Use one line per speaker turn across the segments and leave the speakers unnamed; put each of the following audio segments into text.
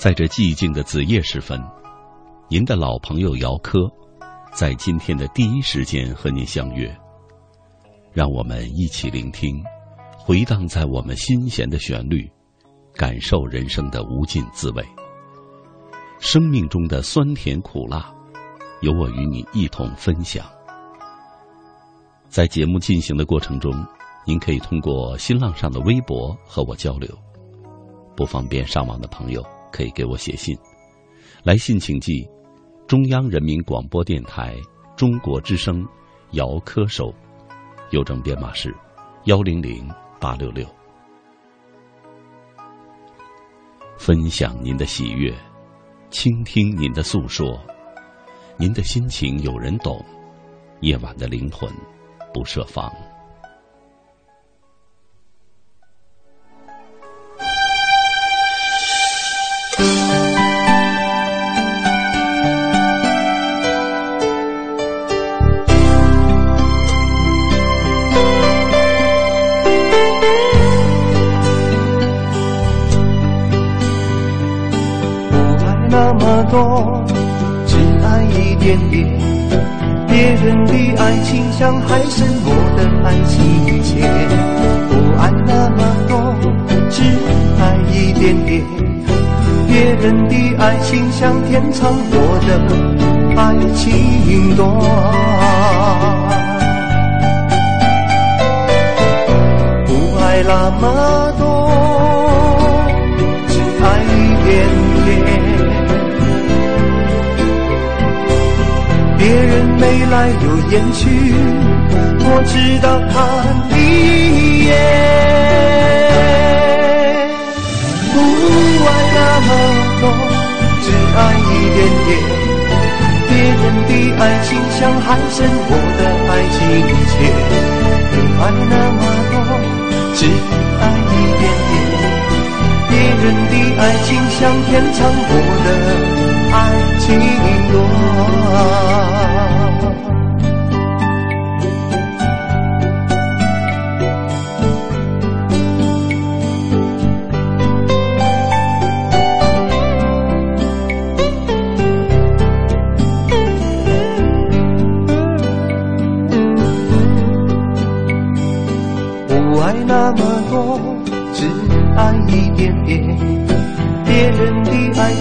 在这寂静的子夜时分，您的老朋友姚科，在今天的第一时间和您相约。让我们一起聆听回荡在我们心弦的旋律，感受人生的无尽滋味。生命中的酸甜苦辣，由我与你一同分享。在节目进行的过程中，您可以通过新浪上的微博和我交流。不方便上网的朋友，可以给我写信。来信请寄中央人民广播电台中国之声姚科收，邮政编码是幺零零八六六。分享您的喜悦，倾听您的诉说，您的心情有人懂。夜晚的灵魂不设防。
不爱那么多，只爱一点点。别人的爱情像海深，我的爱情浅。不爱那么多，只爱一点点。人的爱情像天长，我的爱情短。不爱那么多，只爱一点点。别人眉来又眼去，我知道他一眼。不爱那么多，只爱一点点。别人的爱情像海深，我的爱情浅。不爱那么多，只爱一点点。别人的爱情像天长，我的爱情短。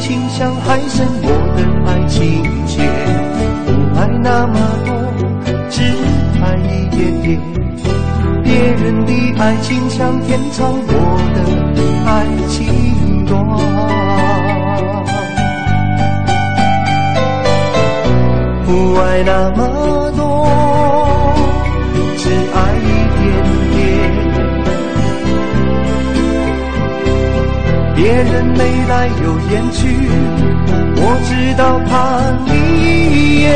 情像海深，我的爱情浅。不爱那么多，只爱一点点。别人的爱情像天长，我的爱情短。不爱那么人眉来又眼去，我知道他一眼。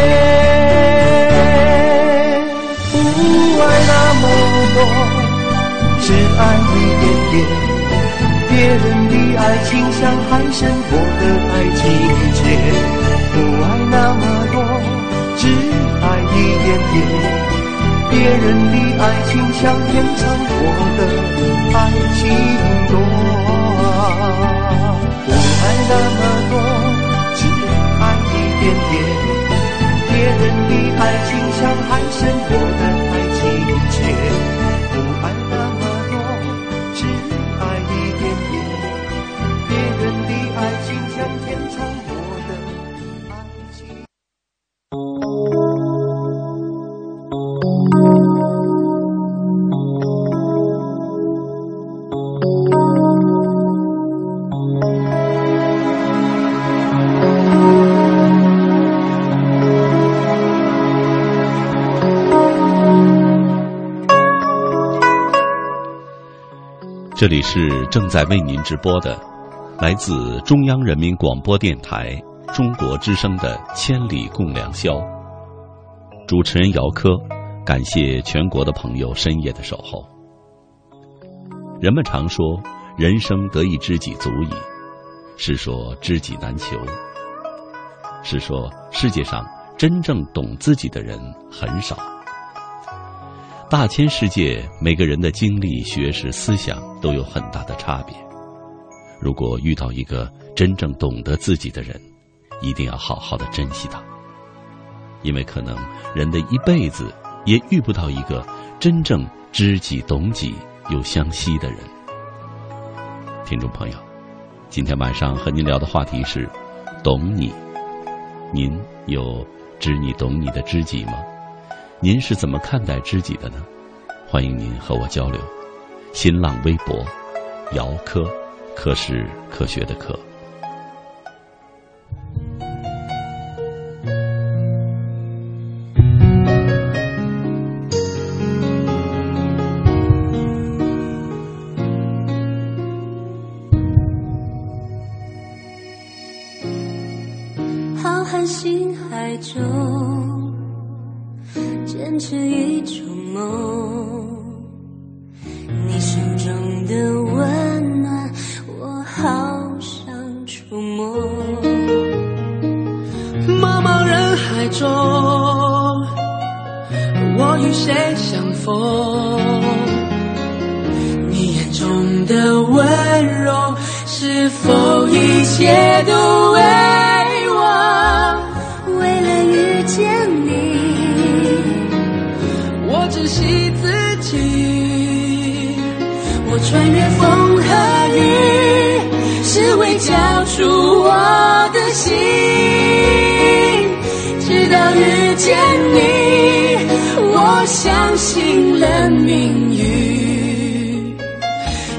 不爱那么多，只爱一点点。别人的爱情像海深，我的爱情浅。不爱那么多，只爱一点点。别人的爱情像天长，我的爱情短。那么多，只爱一点点。别人的爱情像海深，我的
这里是正在为您直播的，来自中央人民广播电台中国之声的《千里共良宵》。主持人姚科，感谢全国的朋友深夜的守候。人们常说，人生得一知己足矣，是说知己难求，是说世界上真正懂自己的人很少。大千世界，每个人的经历、学识、思想都有很大的差别。如果遇到一个真正懂得自己的人，一定要好好的珍惜他，因为可能人的一辈子也遇不到一个真正知己懂己又相惜的人。听众朋友，今天晚上和您聊的话题是“懂你”，您有知你懂你的知己吗？您是怎么看待知己的呢？欢迎您和我交流。新浪微博，姚科，科是科学的科。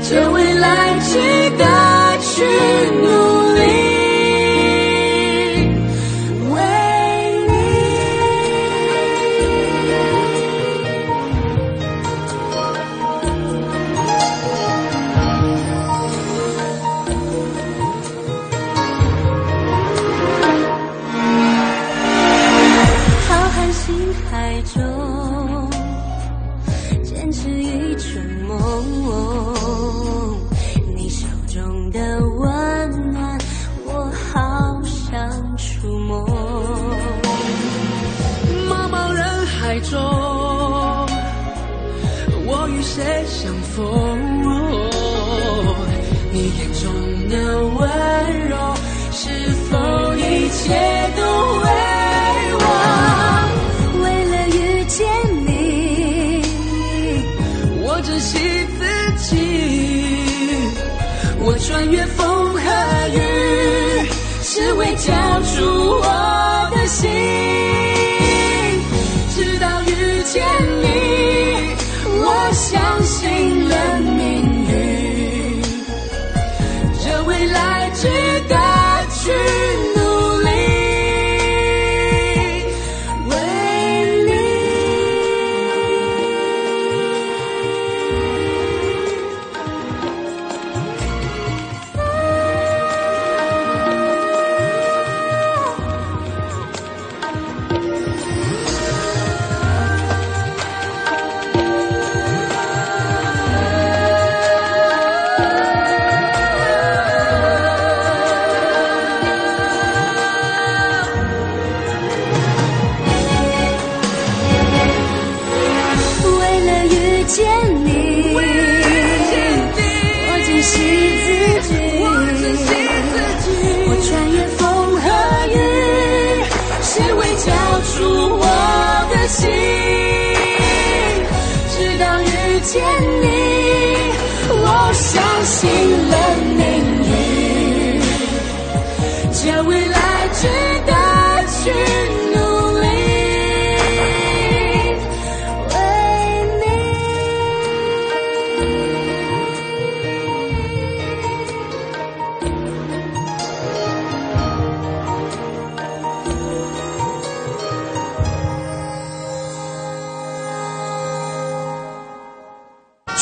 这未来。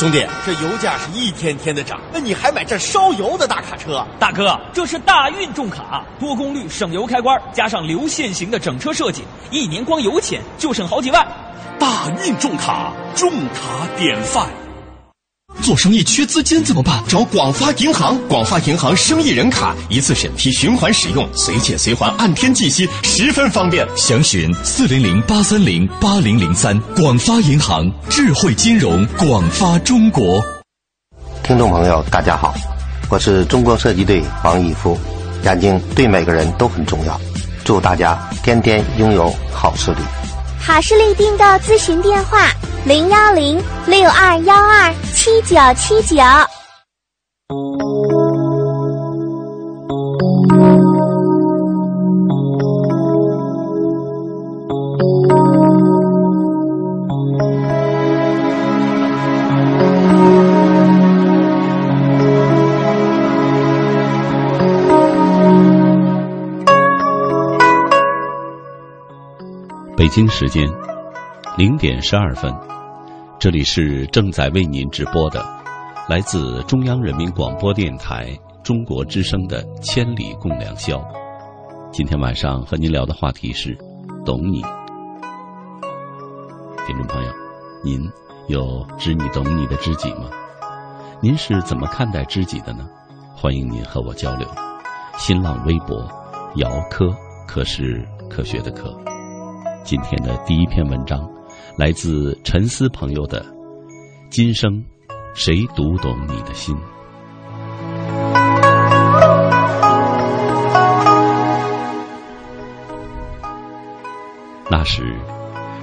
兄弟，这油价是一天天的涨，那你还买这烧油的大卡车？
大哥，这是大运重卡，多功率省油开关，加上流线型的整车设计，一年光油钱就省好几万。
大运重卡，重卡典范。做生意缺资金怎么办？找广发银行，广发银行生意人卡，一次审批，循环使用，随借随还，按天计息，十分方便。详询四零零八三零八零零三。广发银行，智慧金融，广发中国。
听众朋友，大家好，我是中国射击队王义夫。眼睛对每个人都很重要，祝大家天天拥有好视力。
好视力订购咨询电话：零幺零六二幺二七九七九。
北京时间零点十二分，这里是正在为您直播的，来自中央人民广播电台中国之声的《千里共良宵》。今天晚上和您聊的话题是“懂你”。听众朋友，您有知你懂你的知己吗？您是怎么看待知己的呢？欢迎您和我交流。新浪微博姚科，科是科学的科。今天的第一篇文章，来自陈思朋友的《今生，谁读懂你的心》。那时，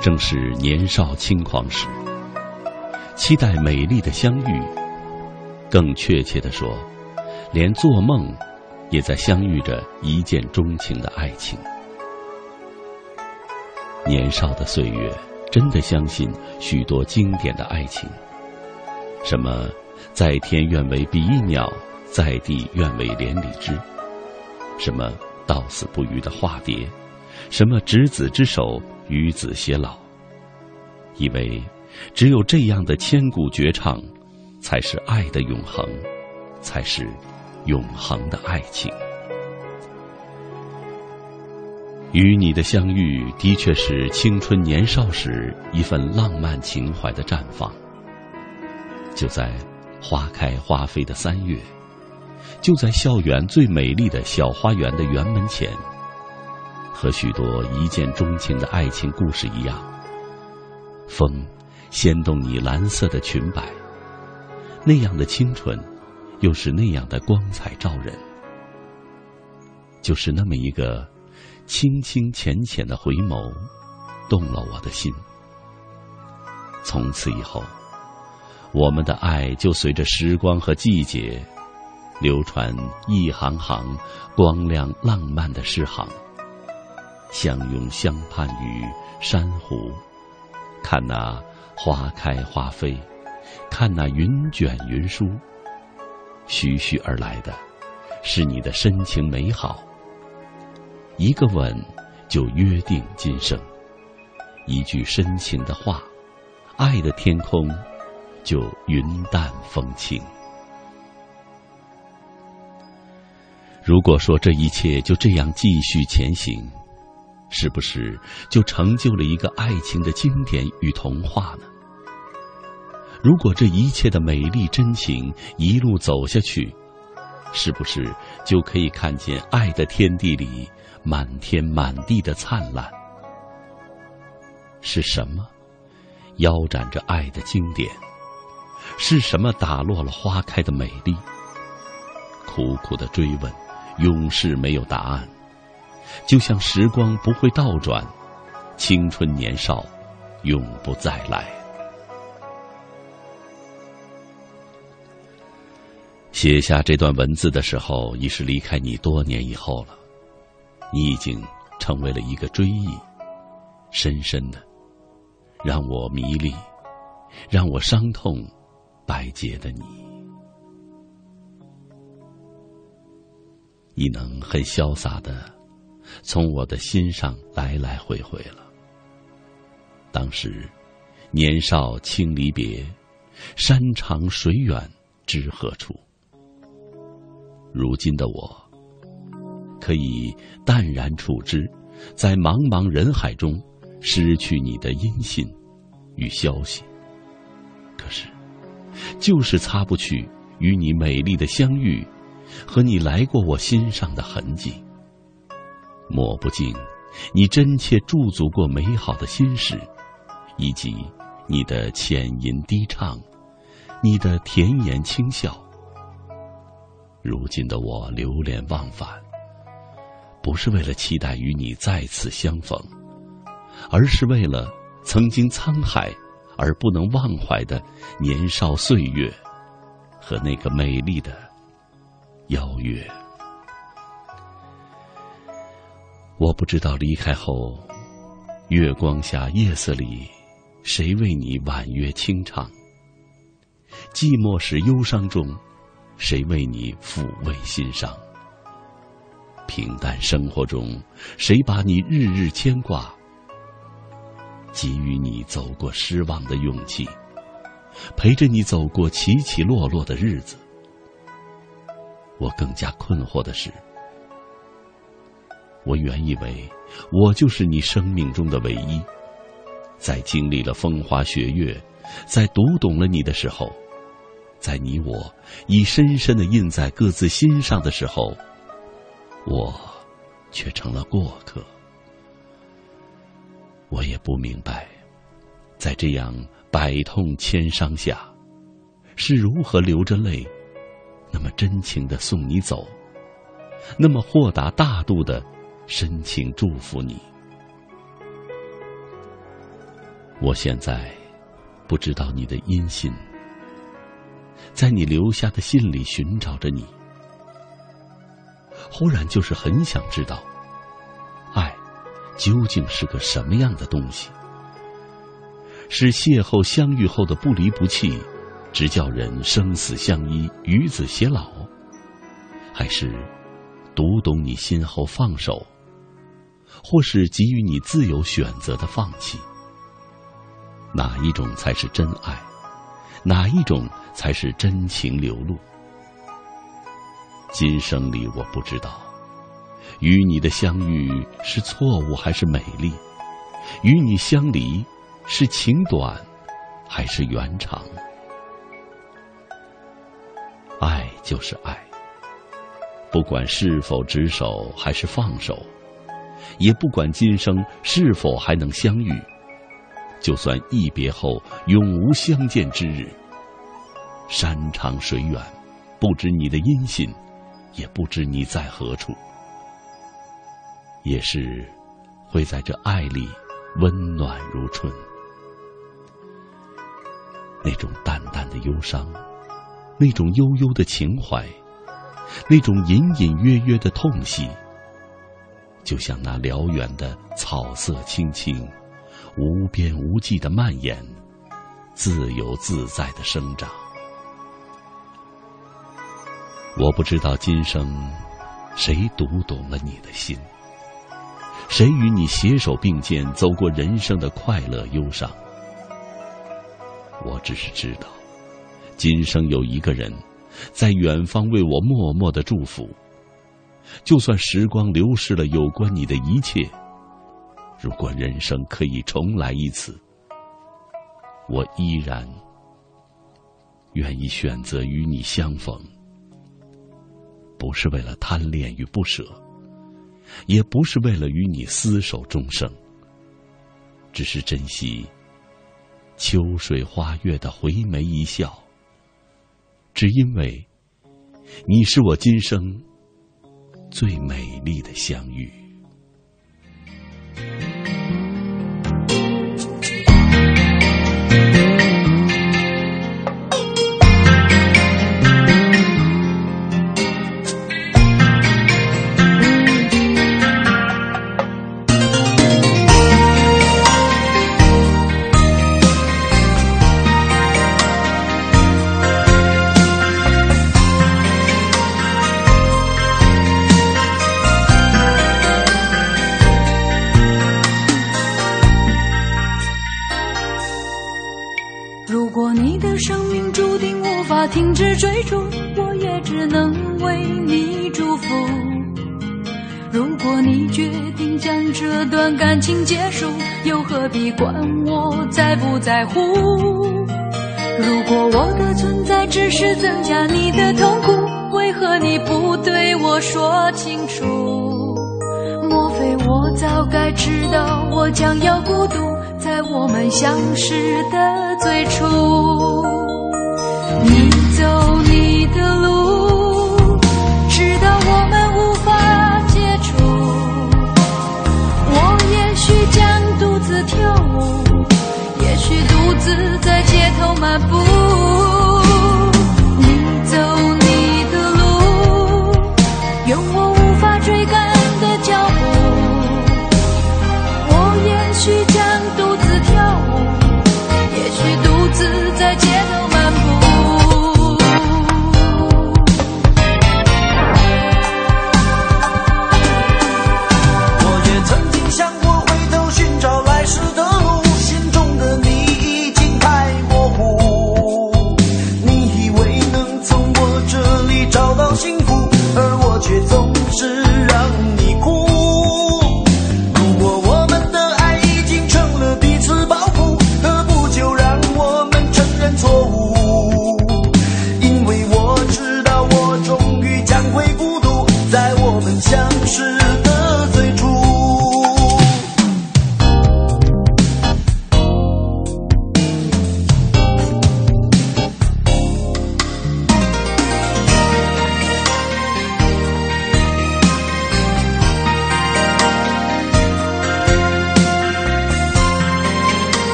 正是年少轻狂时，期待美丽的相遇。更确切的说，连做梦，也在相遇着一见钟情的爱情。年少的岁月，真的相信许多经典的爱情。什么“在天愿为比翼鸟，在地愿为连理枝”，什么“到死不渝的化蝶”，什么“执子之手，与子偕老”，以为只有这样的千古绝唱，才是爱的永恒，才是永恒的爱情。与你的相遇，的确是青春年少时一份浪漫情怀的绽放。就在花开花飞的三月，就在校园最美丽的小花园的园门前，和许多一见钟情的爱情故事一样，风掀动你蓝色的裙摆，那样的清纯，又是那样的光彩照人，就是那么一个。清清浅浅的回眸，动了我的心。从此以后，我们的爱就随着时光和季节，流传一行行光亮浪漫的诗行。相拥相盼于珊瑚，看那花开花飞，看那云卷云舒。徐徐而来的，是你的深情美好。一个吻，就约定今生；一句深情的话，爱的天空就云淡风轻。如果说这一切就这样继续前行，是不是就成就了一个爱情的经典与童话呢？如果这一切的美丽真情一路走下去，是不是就可以看见爱的天地里？满天满地的灿烂，是什么腰斩着爱的经典？是什么打落了花开的美丽？苦苦的追问，永世没有答案。就像时光不会倒转，青春年少永不再来。写下这段文字的时候，已是离开你多年以后了。你已经成为了一个追忆，深深的，让我迷离，让我伤痛，百结的你，已能很潇洒的从我的心上来来回回了。当时年少轻离别，山长水远知何处？如今的我，可以淡然处之，在茫茫人海中失去你的音信与消息。可是，就是擦不去与你美丽的相遇和你来过我心上的痕迹，抹不尽你真切驻足过美好的心事，以及你的浅吟低唱。你的甜言轻笑，如今的我流连忘返，不是为了期待与你再次相逢，而是为了曾经沧海而不能忘怀的年少岁月和那个美丽的邀约。我不知道离开后，月光下夜色里，谁为你婉约轻唱。寂寞时，忧伤中，谁为你抚慰心伤？平淡生活中，谁把你日日牵挂？给予你走过失望的勇气，陪着你走过起起落落的日子。我更加困惑的是，我原以为我就是你生命中的唯一，在经历了风花雪月，在读懂了你的时候。在你我已深深的印在各自心上的时候，我却成了过客。我也不明白，在这样百痛千伤下，是如何流着泪，那么真情的送你走，那么豁达大度的深情祝福你。我现在不知道你的音信。在你留下的信里寻找着你，忽然就是很想知道，爱究竟是个什么样的东西？是邂逅相遇后的不离不弃，直叫人生死相依、与子偕老，还是读懂你心后放手，或是给予你自由选择的放弃？哪一种才是真爱？哪一种？才是真情流露。今生里我不知道，与你的相遇是错误还是美丽？与你相离是情短还是缘长？爱就是爱，不管是否执手还是放手，也不管今生是否还能相遇，就算一别后永无相见之日。山长水远，不知你的音信，也不知你在何处。也是会在这爱里温暖如春。那种淡淡的忧伤，那种悠悠的情怀，那种隐隐约约的痛惜，就像那辽远的草色青青，无边无际的蔓延，自由自在的生长。我不知道今生谁读懂了你的心，谁与你携手并肩走过人生的快乐忧伤。我只是知道，今生有一个人在远方为我默默的祝福。就算时光流逝了有关你的一切，如果人生可以重来一次，我依然愿意选择与你相逢。不是为了贪恋与不舍，也不是为了与你厮守终生，只是珍惜秋水花月的回眸一笑，只因为你是我今生最美丽的相遇。
你决定将这段感情结束，又何必管我在不在乎？如果我的存在只是增加你的痛苦，为何你不对我说清楚？莫非我早该知道我将要孤独，在我们相识的最初？独自在街头漫步。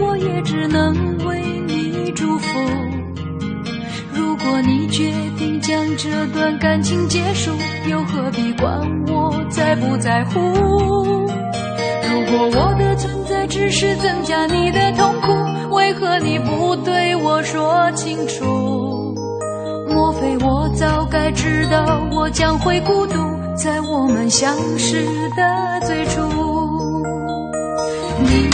我也只能为你祝福。如果你决定将这段感情结束，又何必管我在不在乎？如果我的存在只是增加你的痛苦，为何你不对我说清楚？莫非我早该知道我将会孤独，在我们相识的最初？你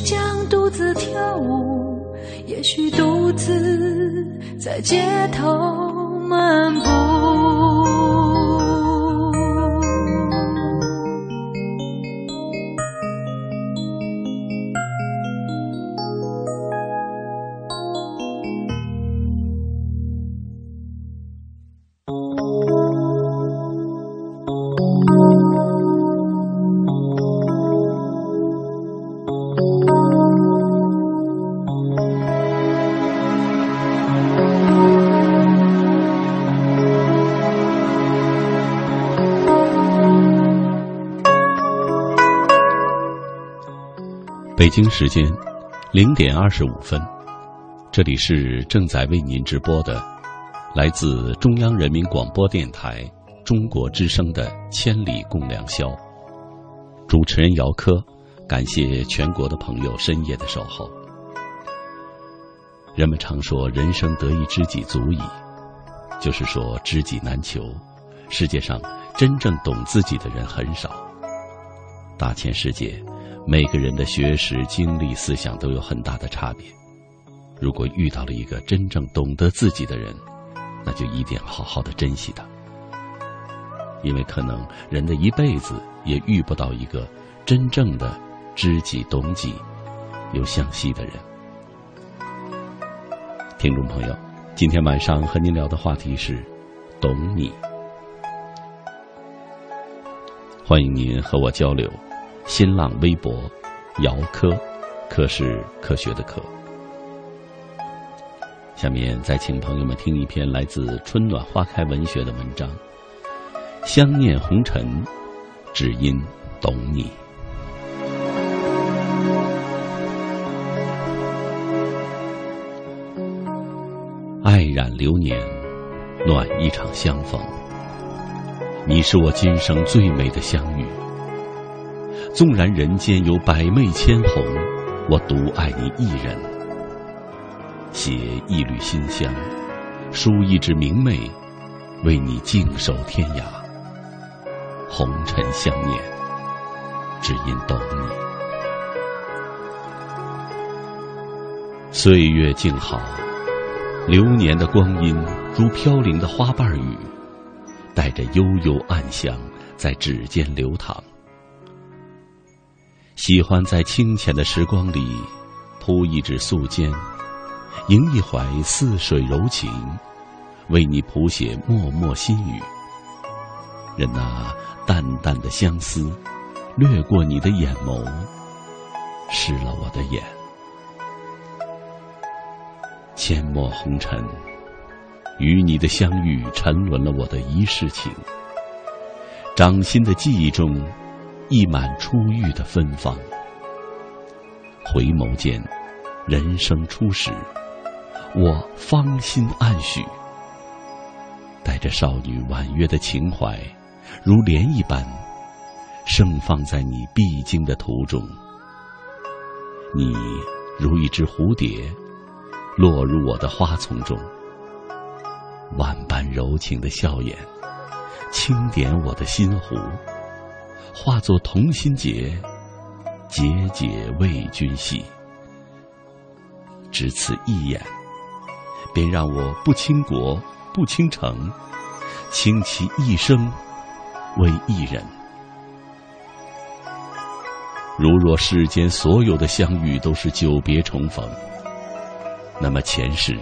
将独自跳舞，也许独自在街头漫步。
北京时间零点二十五分，这里是正在为您直播的，来自中央人民广播电台中国之声的《千里共良宵》。主持人姚科，感谢全国的朋友深夜的守候。人们常说人生得一知己足矣，就是说知己难求。世界上真正懂自己的人很少。大千世界。每个人的学识、经历、思想都有很大的差别。如果遇到了一个真正懂得自己的人，那就一定要好好的珍惜他，因为可能人的一辈子也遇不到一个真正的知己懂己、又相惜的人。听众朋友，今天晚上和您聊的话题是“懂你”，欢迎您和我交流。新浪微博，姚科，科是科学的科。下面再请朋友们听一篇来自春暖花开文学的文章《相念红尘》，只因懂你。爱染流年，暖一场相逢。你是我今生最美的相遇。纵然人间有百媚千红，我独爱你一人。携一缕馨香，书一纸明媚，为你静守天涯。红尘相念，只因懂你。岁月静好。流年的光阴如飘零的花瓣雨，带着悠悠暗香在指尖流淌。喜欢在清浅的时光里铺一纸素笺，迎一怀似水柔情，为你谱写脉脉心语。任那淡淡的相思掠过你的眼眸，湿了我的眼。阡陌红尘，与你的相遇沉沦了我的一世情。掌心的记忆中，溢满初遇的芬芳。回眸间，人生初始，我芳心暗许。带着少女婉约的情怀，如涟漪般盛放在你必经的途中。你如一只蝴蝶。落入我的花丛中，万般柔情的笑颜，轻点我的心湖，化作同心结，结结为君系。只此一眼，便让我不倾国不倾城，倾其一生为一人。如若世间所有的相遇都是久别重逢。那么前世，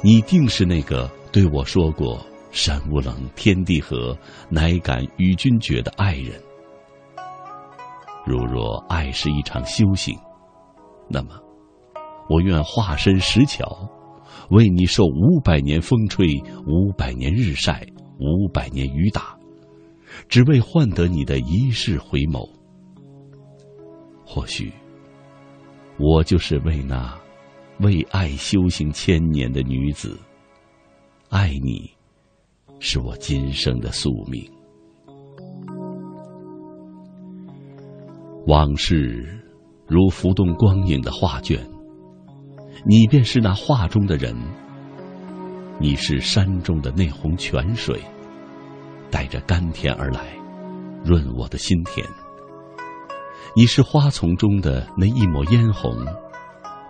你定是那个对我说过“山无棱，天地合，乃敢与君绝”的爱人。如若爱是一场修行，那么我愿化身石桥，为你受五百年风吹，五百年日晒，五百年雨打，只为换得你的一世回眸。或许，我就是为那。为爱修行千年的女子，爱你，是我今生的宿命。往事如浮动光影的画卷，你便是那画中的人。你是山中的那泓泉水，带着甘甜而来，润我的心田。你是花丛中的那一抹嫣红。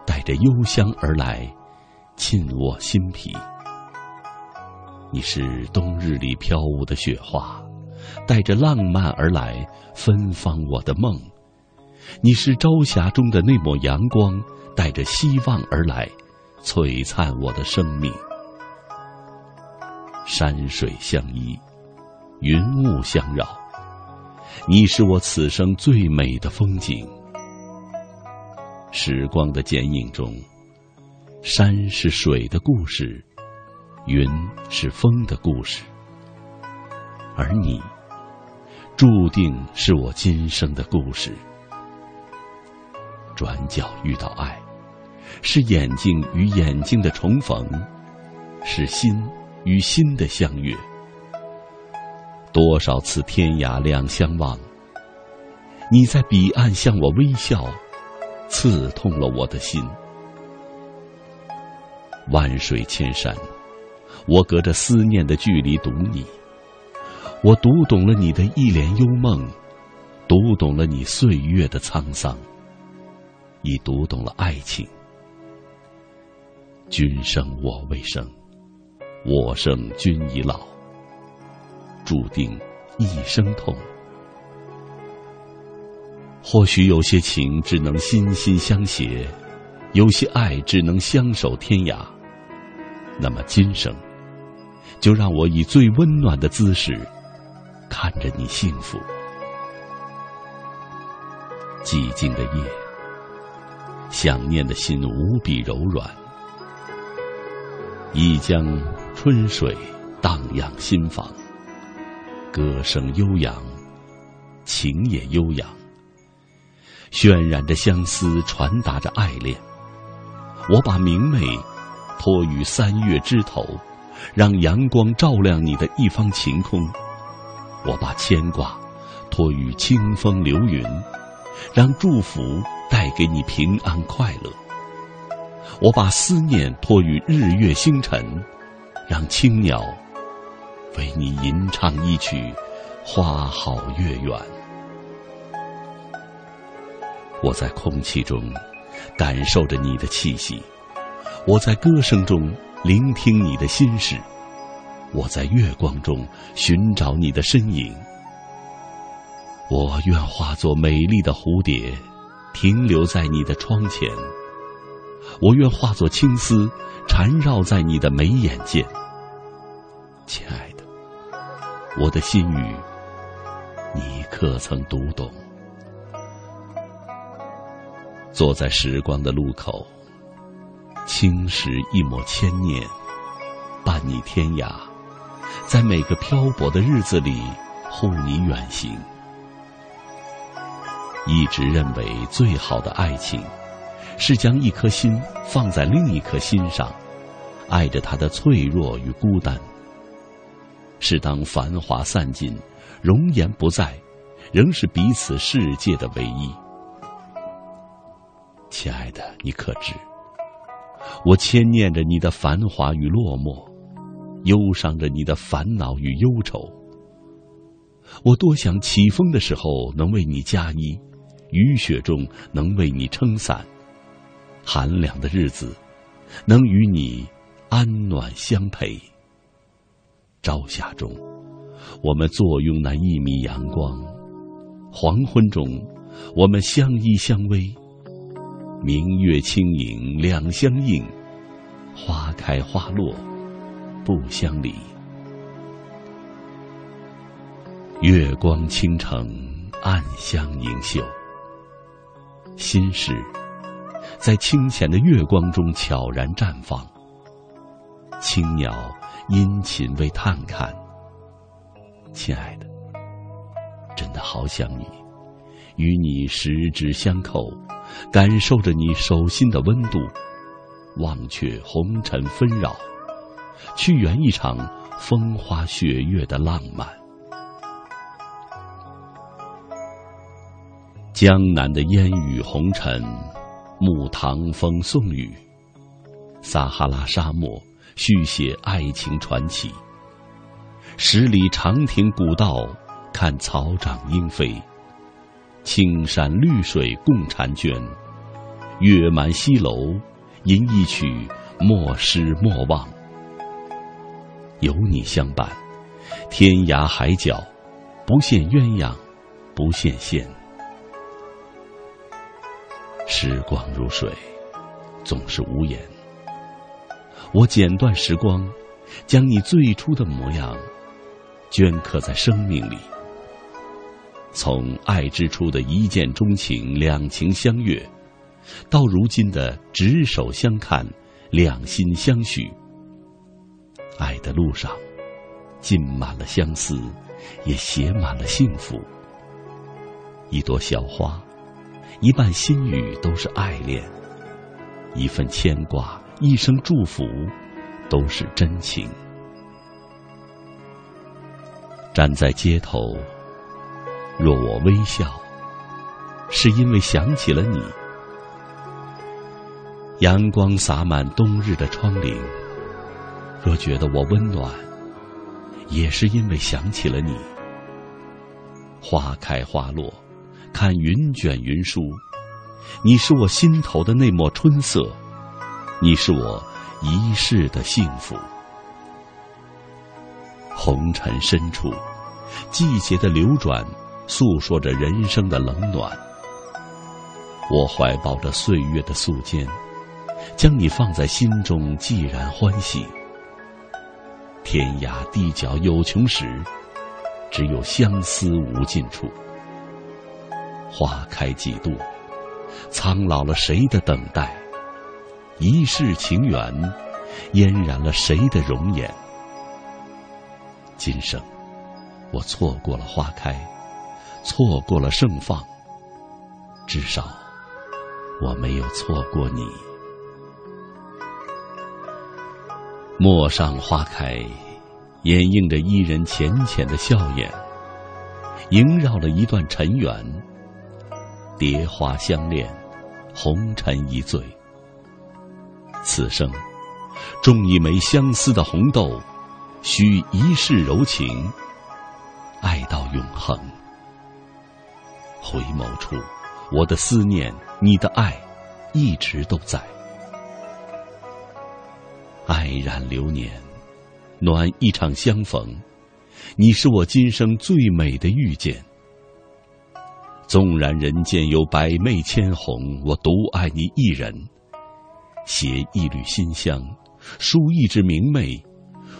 带着幽香而来，沁我心脾。你是冬日里飘舞的雪花，带着浪漫而来，芬芳我的梦。你是朝霞中的那抹阳光，带着希望而来，璀璨我的生命。山水相依，云雾相绕，你是我此生最美的风景。时光的剪影中，山是水的故事，云是风的故事，而你，注定是我今生的故事。转角遇到爱，是眼睛与眼睛的重逢，是心与心的相悦。多少次天涯两相望，你在彼岸向我微笑。刺痛了我的心，万水千山，我隔着思念的距离读你，我读懂了你的一帘幽梦，读懂了你岁月的沧桑，已读懂了爱情。君生我未生，我生君已老，注定一生痛。或许有些情只能心心相携，有些爱只能相守天涯。那么今生，就让我以最温暖的姿势，看着你幸福。寂静的夜，想念的心无比柔软。一江春水荡漾心房，歌声悠扬，情也悠扬，渲染着相思，传达着爱恋。我把明媚托于三月枝头，让阳光照亮你的一方晴空；我把牵挂托于清风流云，让祝福带给你平安快乐。我把思念托于日月星辰，让青鸟为你吟唱一曲花好月圆。我在空气中感受着你的气息，我在歌声中聆听你的心事，我在月光中寻找你的身影。我愿化作美丽的蝴蝶，停留在你的窗前。我愿化作青丝，缠绕在你的眉眼间。亲爱的，我的心语，你可曾读懂？坐在时光的路口，轻拾一抹牵念，伴你天涯，在每个漂泊的日子里护你远行。一直认为最好的爱情。是将一颗心放在另一颗心上，爱着他的脆弱与孤单。是当繁华散尽，容颜不在，仍是彼此世界的唯一。亲爱的，你可知？我牵念着你的繁华与落寞，忧伤着你的烦恼与忧愁。我多想起风的时候能为你加衣，雨雪中能为你撑伞。寒凉的日子，能与你安暖相陪。朝霞中，我们坐拥那一米阳光；黄昏中，我们相依相偎。明月轻盈两相映，花开花落不相离。月光倾城，暗香盈袖，心事。在清浅的月光中悄然绽放。青鸟殷勤为探看。亲爱的，真的好想你，与你十指相扣，感受着你手心的温度，忘却红尘纷扰，去圆一场风花雪月的浪漫。江南的烟雨红尘。牧唐风宋雨，撒哈拉沙漠续写爱情传奇。十里长亭古道，看草长莺飞；青山绿水共婵娟，月满西楼，吟一曲莫失莫忘。有你相伴，天涯海角，不羡鸳鸯，不羡仙。时光如水，总是无言。我剪断时光，将你最初的模样镌刻在生命里。从爱之初的一见钟情、两情相悦，到如今的执手相看、两心相许。爱的路上，浸满了相思，也写满了幸福。一朵小花。一半心语都是爱恋，一份牵挂，一声祝福，都是真情。站在街头，若我微笑，是因为想起了你。阳光洒满冬日的窗棂，若觉得我温暖，也是因为想起了你。花开花落。看云卷云舒，你是我心头的那抹春色，你是我一世的幸福。红尘深处，季节的流转，诉说着人生的冷暖。我怀抱着岁月的素笺，将你放在心中，既然欢喜。天涯地角有穷时，只有相思无尽处。花开几度，苍老了谁的等待？一世情缘，
嫣然了谁的容颜？今生，我错过了花开，错过了盛放，至少我没有错过你。陌上花开，掩映着伊人浅浅的笑颜，萦绕了一段尘缘。蝶花相恋，红尘一醉。此生，种一枚相思的红豆，许一世柔情，爱到永恒。回眸处，我的思念，你的爱，一直都在。爱染流年，暖一场相逢。你是我今生最美的遇见。纵然人间有百媚千红，我独爱你一人。携一缕馨香，书一纸明媚，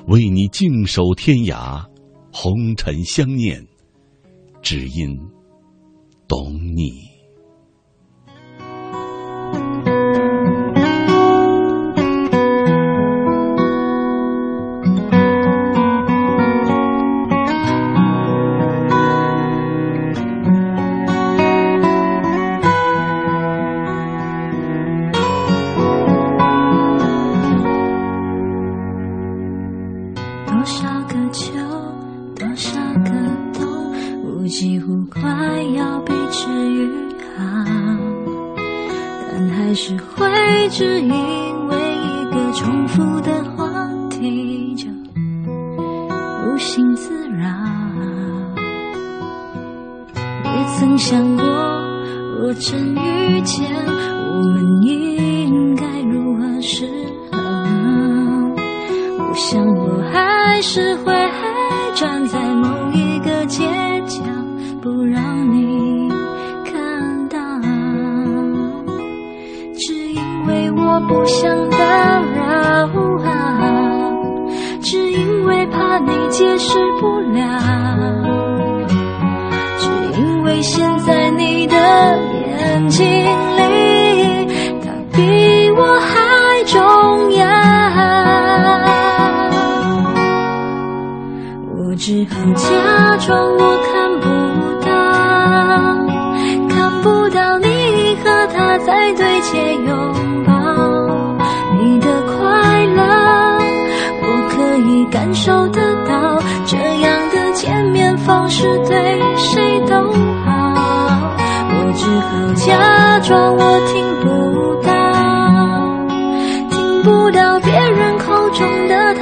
为你静守天涯，红尘相念，只因懂你。还是会站在某一个街角，不让你看到，只因为我不想打扰啊，只因为怕你解释不了。只好假装我看不到，看不到你和他在对街拥抱。你的快乐，我可以感受得到。这样的见面方式对谁都好，我只好假装我听不到，听不到别人口中的。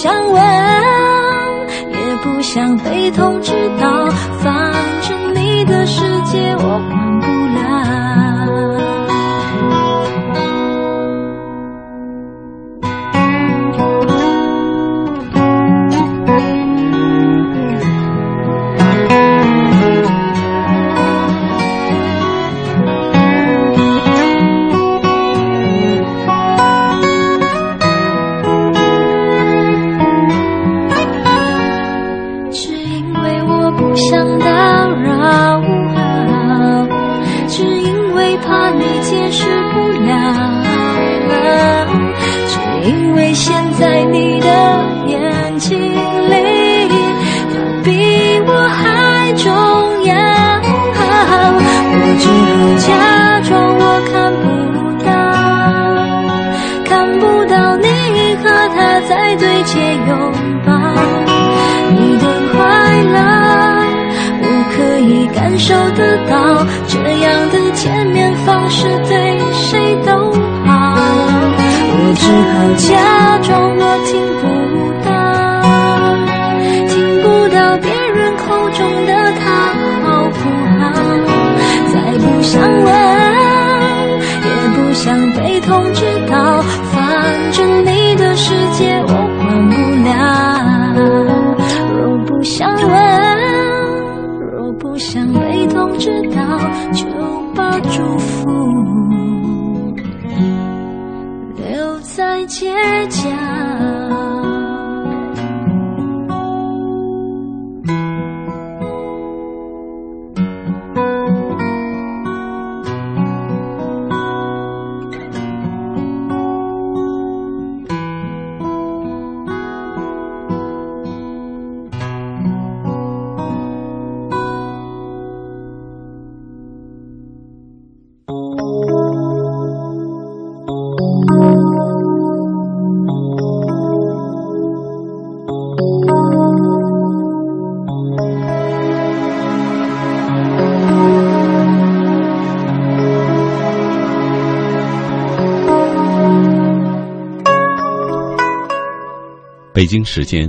想问也不想被通知到反正你的世界我这样的见面方式对谁都好我只好假装我听不到听不到别人口中的他好不好再不想问也不想被通知到。
北京时间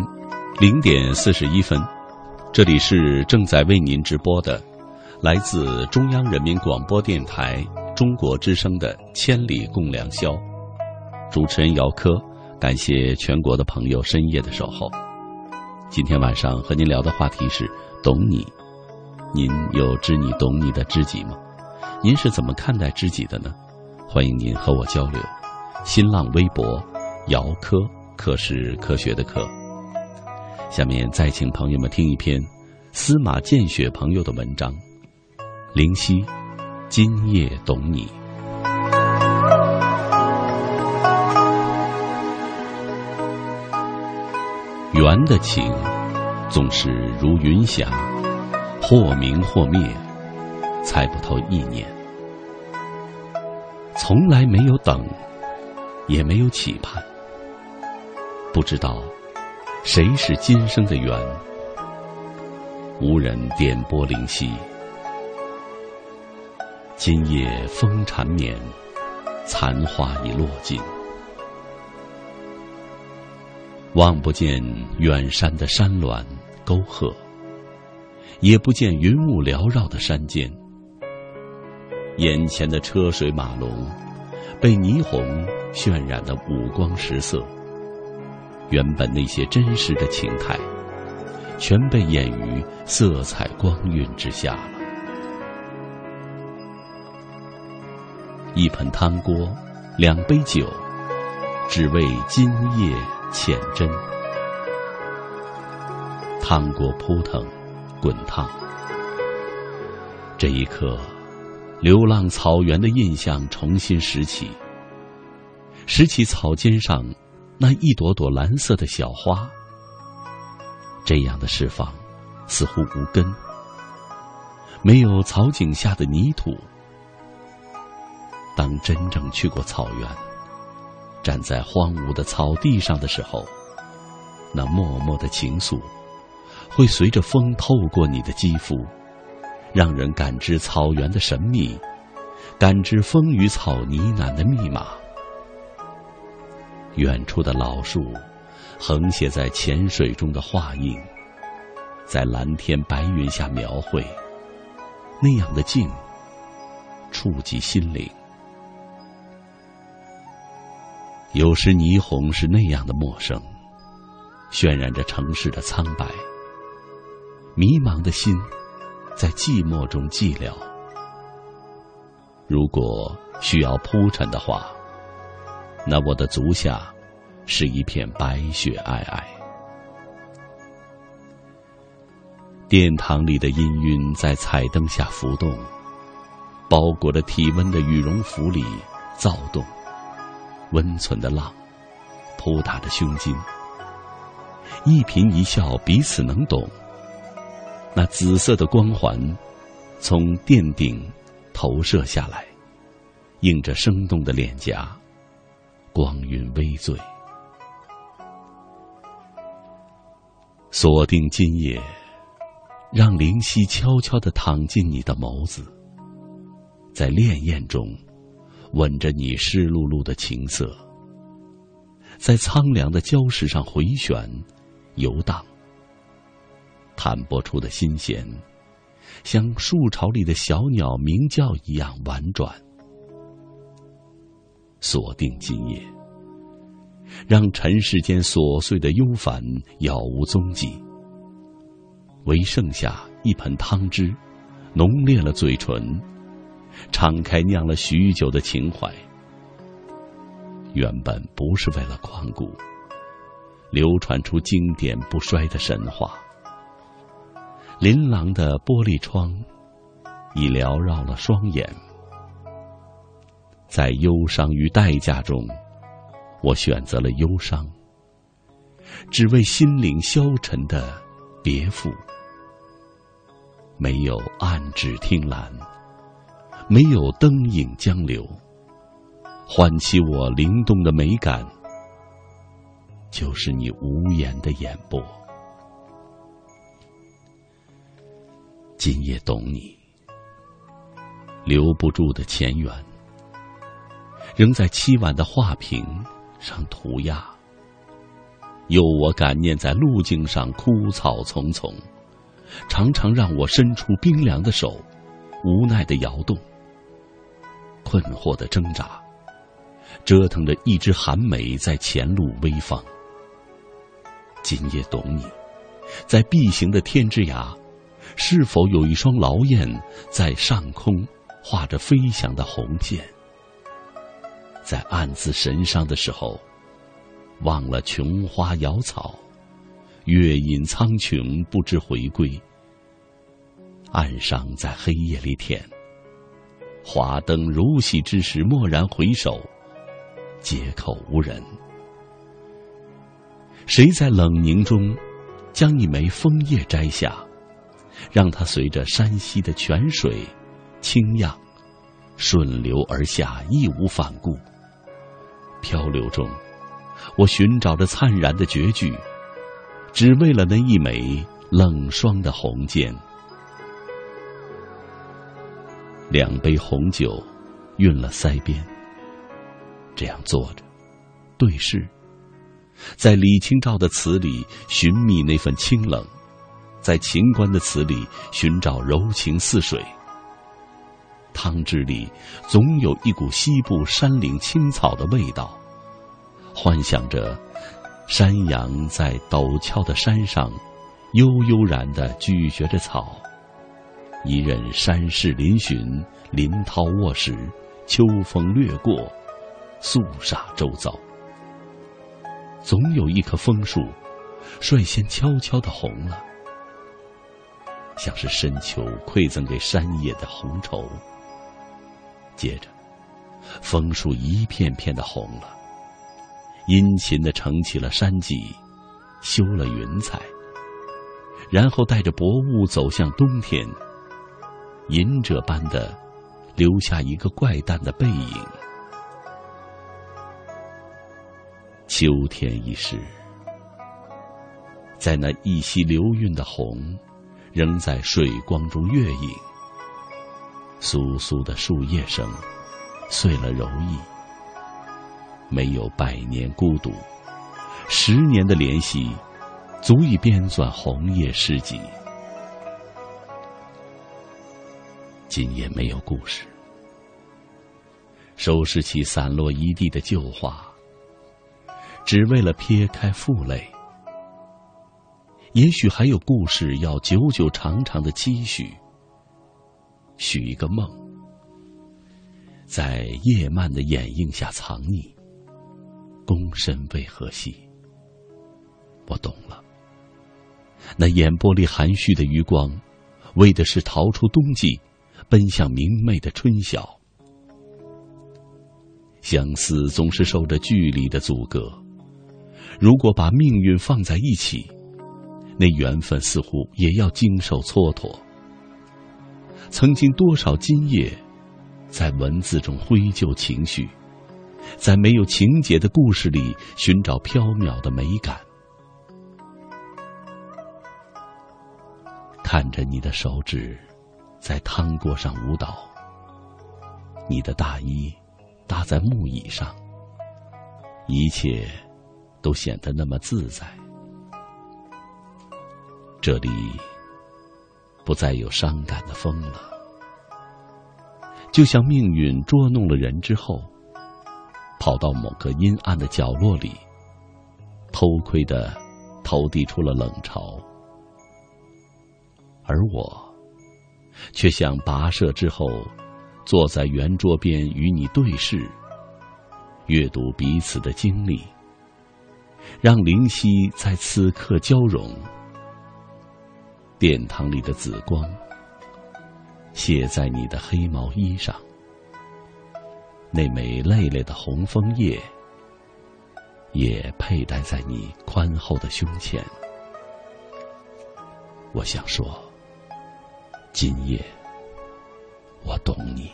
零点四十一分，这里是正在为您直播的，来自中央人民广播电台中国之声的《千里共良宵》，主持人姚科，感谢全国的朋友深夜的守候。今天晚上和您聊的话题是“懂你”，您有知你懂你的知己吗？您是怎么看待知己的呢？欢迎您和我交流。新浪微博姚科。课是科学的课。下面再请朋友们听一篇司马见雪朋友的文章《灵犀》，今夜懂你。缘的情总是如云霞，或明或灭，猜不透意念。从来没有等，也没有期盼。不知道谁是今生的缘，无人点拨灵犀。今夜风缠绵，残花已落尽，望不见远山的山峦沟壑，也不见云雾缭绕的山间。眼前的车水马龙，被霓虹渲染的五光十色。原本那些真实的情态，全被掩于色彩光晕之下了。一盆汤锅，两杯酒，只为今夜浅斟。汤锅扑腾，滚烫。这一刻，流浪草原的印象重新拾起，拾起草尖上。那一朵朵蓝色的小花，这样的释放似乎无根，没有草井下的泥土。当真正去过草原，站在荒芜的草地上的时候，那默默的情愫，会随着风透过你的肌肤，让人感知草原的神秘，感知风雨草呢喃的密码。远处的老树，横写在浅水中的画影，在蓝天白云下描绘，那样的静，触及心灵。有时霓虹是那样的陌生，渲染着城市的苍白。迷茫的心，在寂寞中寂寥。如果需要铺陈的话。那我的足下，是一片白雪皑皑。殿堂里的氤氲在彩灯下浮动，包裹着体温的羽绒服里躁动，温存的浪，扑打着胸襟。一颦一笑彼此能懂。那紫色的光环，从殿顶投射下来，映着生动的脸颊。光晕微醉，锁定今夜，让灵犀悄悄的躺进你的眸子，在潋滟中吻着你湿漉漉的情色，在苍凉的礁石上回旋游荡，弹拨出的心弦，像树巢里的小鸟鸣叫一样婉转。锁定今夜，让尘世间琐碎的忧烦杳无踪迹，唯剩下一盆汤汁，浓烈了嘴唇，敞开酿了许久的情怀。原本不是为了旷古，流传出经典不衰的神话。琳琅的玻璃窗，已缭绕了双眼。在忧伤与代价中，我选择了忧伤，只为心灵消沉的别赋。没有暗指听澜，没有灯影江流，唤起我灵动的美感，就是你无言的眼波。今夜懂你，留不住的前缘。仍在凄婉的画屏上涂鸦，有我感念在路径上枯草丛丛，常常让我伸出冰凉的手，无奈的摇动，困惑的挣扎，折腾着一只寒梅在前路微放。今夜懂你，在碧行的天之涯，是否有一双劳燕在上空画着飞翔的红线？在暗自神伤的时候。忘了琼花瑶草，月隐苍穹，不知回归。暗伤在黑夜里舔，华灯如洗之时，蓦然回首，街口无人。谁在冷凝中，将一枚枫叶摘下，让它随着山溪的泉水，清漾，顺流而下，义无反顾。漂流中。我寻找着灿然的绝句，只为了那一枚冷霜的红笺。两杯红酒，晕了腮边。这样坐着，对视，在李清照的词里寻觅那份清冷，在秦观的词里寻找柔情似水。汤汁里总有一股西部山岭青草的味道。幻想着，山羊在陡峭的山上，悠悠然的咀嚼着草。一任山势嶙峋，林涛卧石，秋风掠过，肃杀周遭。总有一棵枫树，率先悄悄的红了，像是深秋馈赠给山野的红绸。接着，枫树一片片的红了。殷勤的撑起了山脊，修了云彩，然后带着薄雾走向冬天。隐者般的留下一个怪诞的背影。秋天已逝，在那一袭流韵的红，仍在水光中月影。簌簌的树叶声，碎了柔意。没有百年孤独，十年的怜惜，足以编纂红叶诗集。今夜没有故事，收拾起散落一地的旧画，只为了撇开负累。也许还有故事要久久长长的期许，许一个梦，在夜漫的掩映下藏匿。躬身为何兮？我懂了。那眼波里含蓄的余光，为的是逃出冬季，奔向明媚的春晓。相思总是受着距离的阻隔，如果把命运放在一起，那缘分似乎也要经受蹉跎。曾经多少今夜，在文字中挥就情绪。在没有情节的故事里寻找飘渺的美感，看着你的手指在汤锅上舞蹈，你的大衣搭在木椅上，一切都显得那么自在。这里不再有伤感的风了，就像命运捉弄了人之后。跑到某个阴暗的角落里，偷窥的投递出了冷嘲，而我却像跋涉之后，坐在圆桌边与你对视，阅读彼此的经历，让灵犀在此刻交融。殿堂里的紫光，写在你的黑毛衣上。那枚累累的红枫叶，也佩戴在你宽厚的胸前。我想说，今夜我懂你。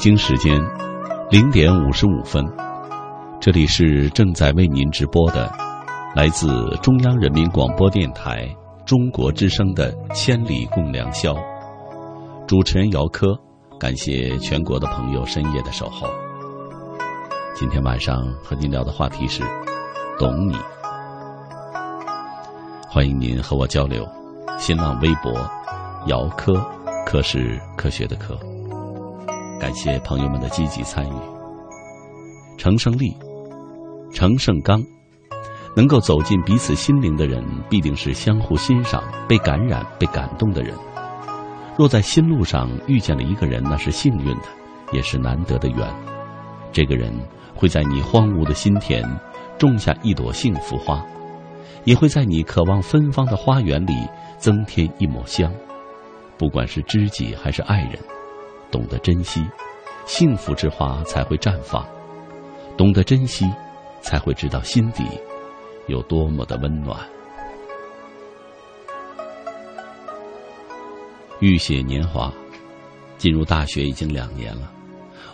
北京时间零点五十五分，这里是正在为您直播的，来自中央人民广播电台中国之声的《千里共良宵》，主持人姚科，感谢全国的朋友深夜的守候。今天晚上和您聊的话题是“懂你”，欢迎您和我交流。新浪微博姚科，科是科学的科。感谢朋友们的积极参与。程胜利、程胜刚，能够走进彼此心灵的人，必定是相互欣赏、被感染、被感动的人。若在心路上遇见了一个人，那是幸运的，也是难得的缘。这个人会在你荒芜的心田种下一朵幸福花，也会在你渴望芬芳的花园里增添一抹香。不管是知己还是爱人。懂得珍惜，幸福之花才会绽放；懂得珍惜，才会知道心底有多么的温暖。浴血年华，进入大学已经两年了，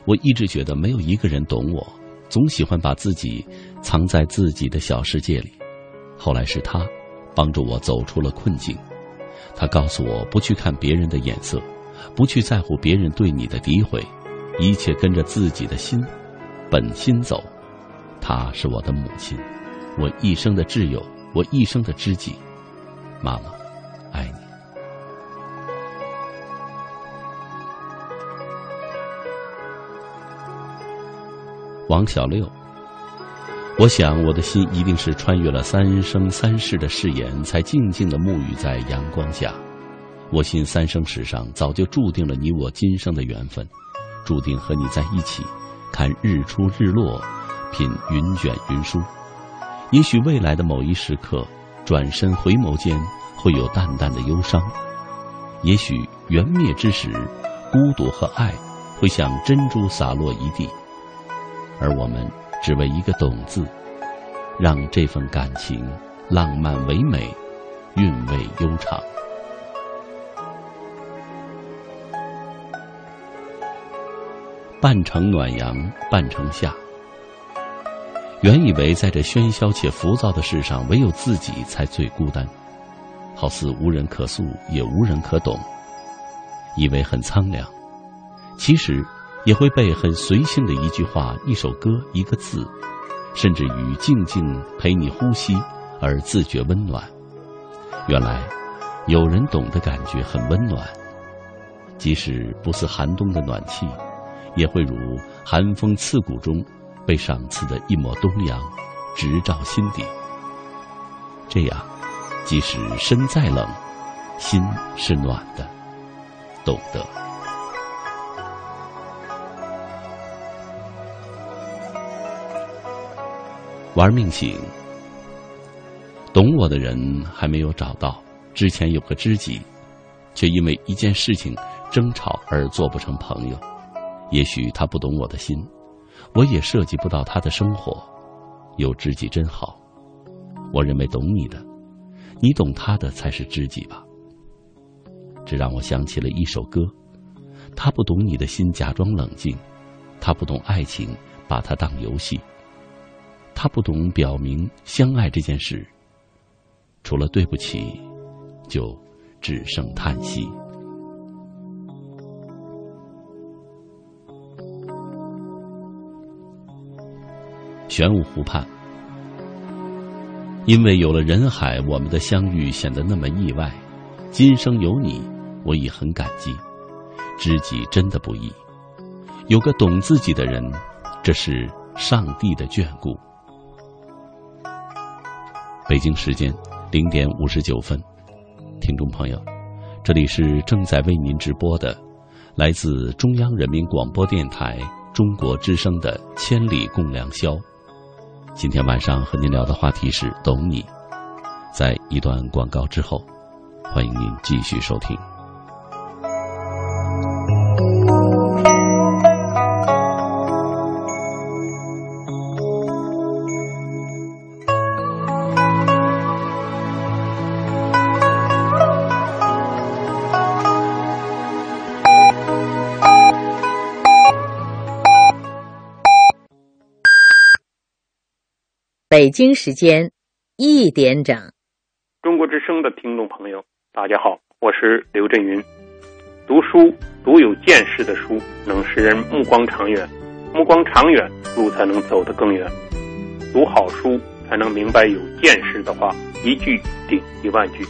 我一直觉得没有一个人懂我，总喜欢把自己藏在自己的小世界里。后来是他帮助我走出了困境，他告诉我不去看别人的眼色。不去在乎别人对你的诋毁，一切跟着自己的心，本心走。她是我的母亲，我一生的挚友，我一生的知己。妈妈，爱你。王小六，我想我的心一定是穿越了三生三世的誓言，才静静的沐浴在阳光下。我信三生石上早就注定了你我今生的缘分，注定和你在一起，看日出日落，品云卷云舒。也许未来的某一时刻，转身回眸间会有淡淡的忧伤；也许缘灭之时，孤独和爱会像珍珠洒落一地，而我们只为一个“懂”字，让这份感情浪漫唯美，韵味悠长。半城暖阳，半城夏。原以为在这喧嚣且浮躁的世上，唯有自己才最孤单，好似无人可诉，也无人可懂。以为很苍凉，其实也会被很随性的一句话、一首歌、一个字，甚至于静静陪你呼吸而自觉温暖。原来，有人懂的感觉很温暖，即使不似寒冬的暖气。也会如寒风刺骨中被赏赐的一抹冬阳，直照心底。这样，即使身再冷，心是暖的。懂得，玩命醒。懂我的人还没有找到。之前有个知己，却因为一件事情争吵而做不成朋友。也许他不懂我的心，我也涉及不到他的生活。有知己真好，我认为懂你的，你懂他的才是知己吧。这让我想起了一首歌：他不懂你的心，假装冷静；他不懂爱情，把它当游戏；他不懂表明相爱这件事，除了对不起，就只剩叹息。玄武湖畔，因为有了人海，我们的相遇显得那么意外。今生有你，我已很感激。知己真的不易，有个懂自己的人，这是上帝的眷顾。北京时间零点五十九分，听众朋友，这里是正在为您直播的，来自中央人民广播电台中国之声的《千里共良宵》。今天晚上和您聊的话题是“懂你”。在一段广告之后，欢迎您继续收听。
北京时间一点整，
中国之声的听众朋友，大家好，我是刘震云。读书读有见识的书，能使人目光长远，目光长远，路才能走得更远。读好书才能明白有见识的话，一句顶一万句。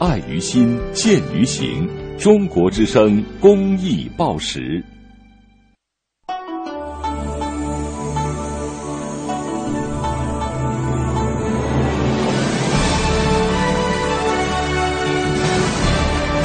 爱于心，见于行。中国之声公益报时。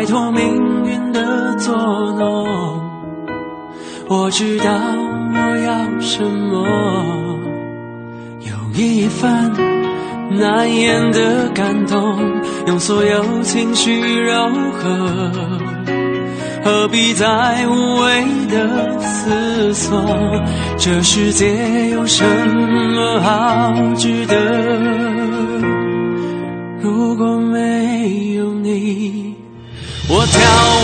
摆脱命运的捉弄。我知道我要什么，有一份难言的感动，用所有情绪柔和。何必再无谓的思索？这世界有什么好值得？如果没有你，我眺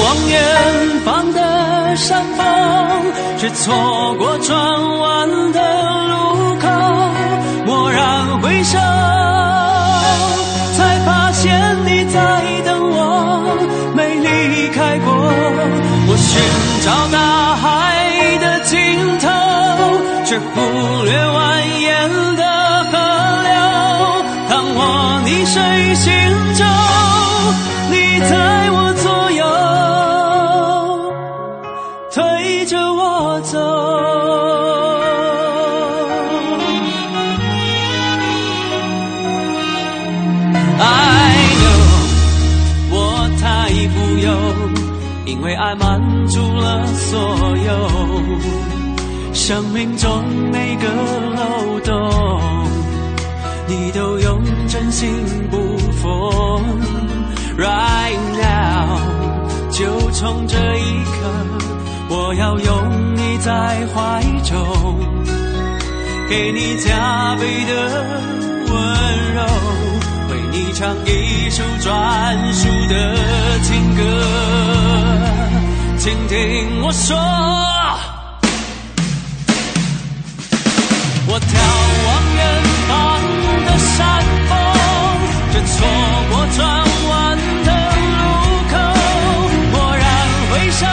望远方的山峰，却错过转弯的路口。蓦然回首，才发现你在等我，没离开过。我寻找大海的尽头，却忽生命中每个漏洞，你都用真心补缝。Right now，就从这一刻，我要拥你在怀中，给你加倍的温柔。为你唱一首专属的情歌，请听我说。山峰，这错过转弯的路口，蓦然回首，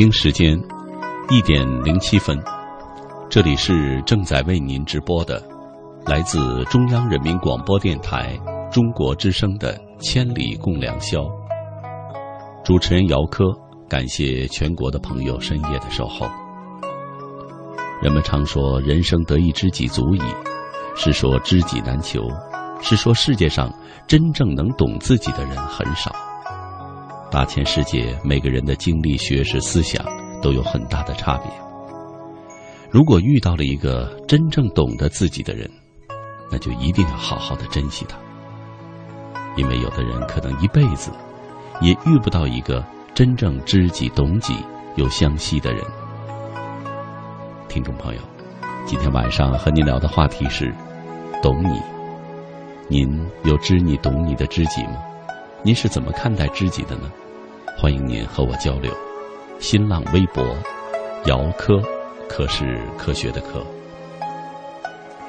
北京时间一点零七分，这里是正在为您直播的，来自中央人民广播电台中国之声的《千里共良宵》。主持人姚科，感谢全国的朋友深夜的守候。人们常说人生得一知己足矣，是说知己难求，是说世界上真正能懂自己的人很少。大千世界，每个人的经历、学识、思想都有很大的差别。如果遇到了一个真正懂得自己的人，那就一定要好好的珍惜他，因为有的人可能一辈子也遇不到一个真正知己、懂己又相惜的人。听众朋友，今天晚上和您聊的话题是“懂你”。您有知你懂你的知己吗？您是怎么看待知己的呢？欢迎您和我交流。新浪微博，姚科，科是科学的科。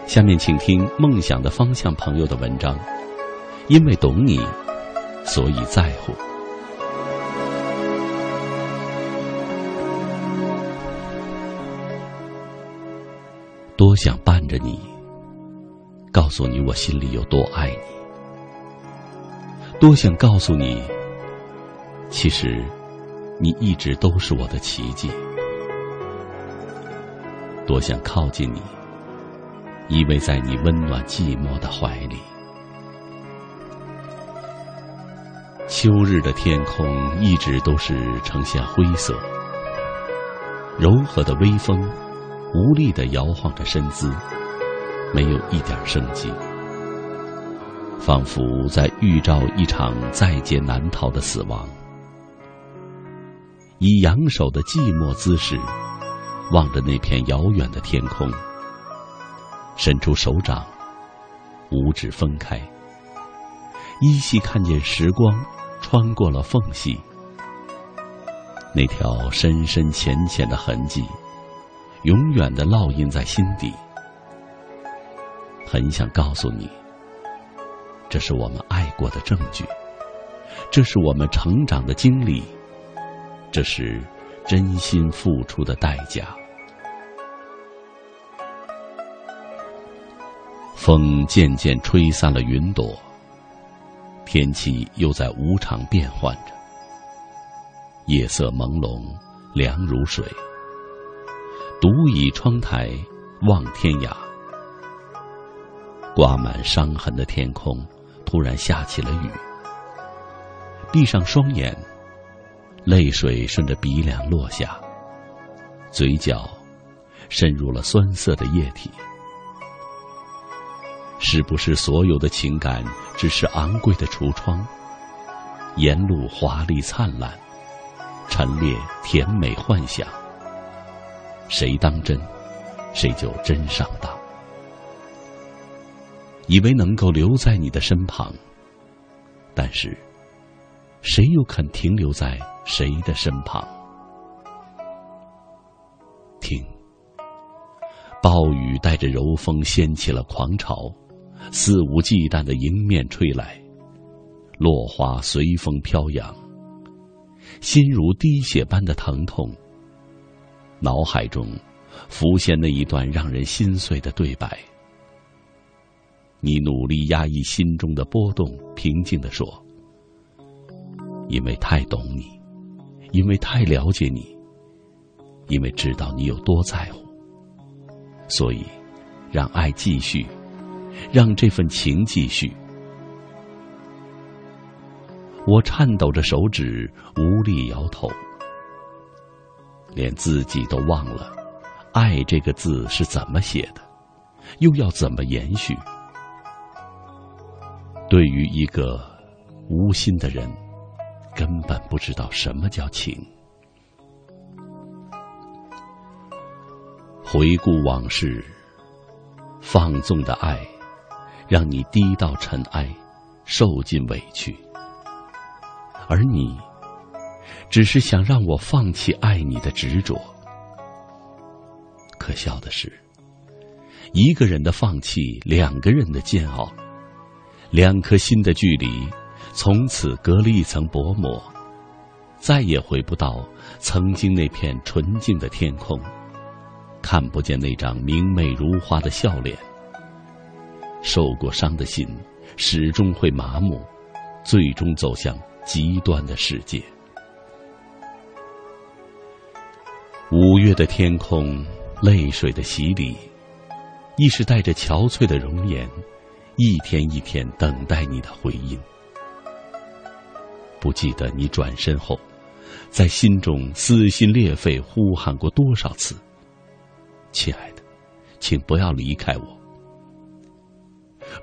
下面请听梦想的方向朋友的文章。因为懂你，所以在乎。多想伴着你，告诉你我心里有多爱你。多想告诉你，其实你一直都是我的奇迹。多想靠近你，依偎在你温暖寂寞的怀里。秋日的天空一直都是呈现灰色，柔和的微风无力的摇晃着身姿，没有一点生机。仿佛在预兆一场在劫难逃的死亡，以仰首的寂寞姿势，望着那片遥远的天空，伸出手掌，五指分开，依稀看见时光穿过了缝隙，那条深深浅浅的痕迹，永远的烙印在心底。很想告诉你。这是我们爱过的证据，这是我们成长的经历，这是真心付出的代价。风渐渐吹散了云朵，天气又在无常变换着。夜色朦胧，凉如水。独倚窗台望天涯，挂满伤痕的天空。突然下起了雨，闭上双眼，泪水顺着鼻梁落下，嘴角渗入了酸涩的液体。是不是所有的情感只是昂贵的橱窗？沿路华丽灿烂，陈列甜美幻想。谁当真，谁就真上当。以为能够留在你的身旁，但是，谁又肯停留在谁的身旁？听，暴雨带着柔风掀起了狂潮，肆无忌惮的迎面吹来，落花随风飘扬，心如滴血般的疼痛。脑海中浮现那一段让人心碎的对白。你努力压抑心中的波动，平静的说：“因为太懂你，因为太了解你，因为知道你有多在乎，所以让爱继续，让这份情继续。”我颤抖着手指，无力摇头，连自己都忘了“爱”这个字是怎么写的，又要怎么延续。对于一个无心的人，根本不知道什么叫情。回顾往事，放纵的爱，让你低到尘埃，受尽委屈。而你，只是想让我放弃爱你的执着。可笑的是，一个人的放弃，两个人的煎熬。两颗心的距离，从此隔了一层薄膜，再也回不到曾经那片纯净的天空，看不见那张明媚如花的笑脸。受过伤的心，始终会麻木，最终走向极端的世界。五月的天空，泪水的洗礼，亦是带着憔悴的容颜，一天一天等待你的回音。不记得你转身后，在心中撕心裂肺呼喊过多少次：“亲爱的，请不要离开我。”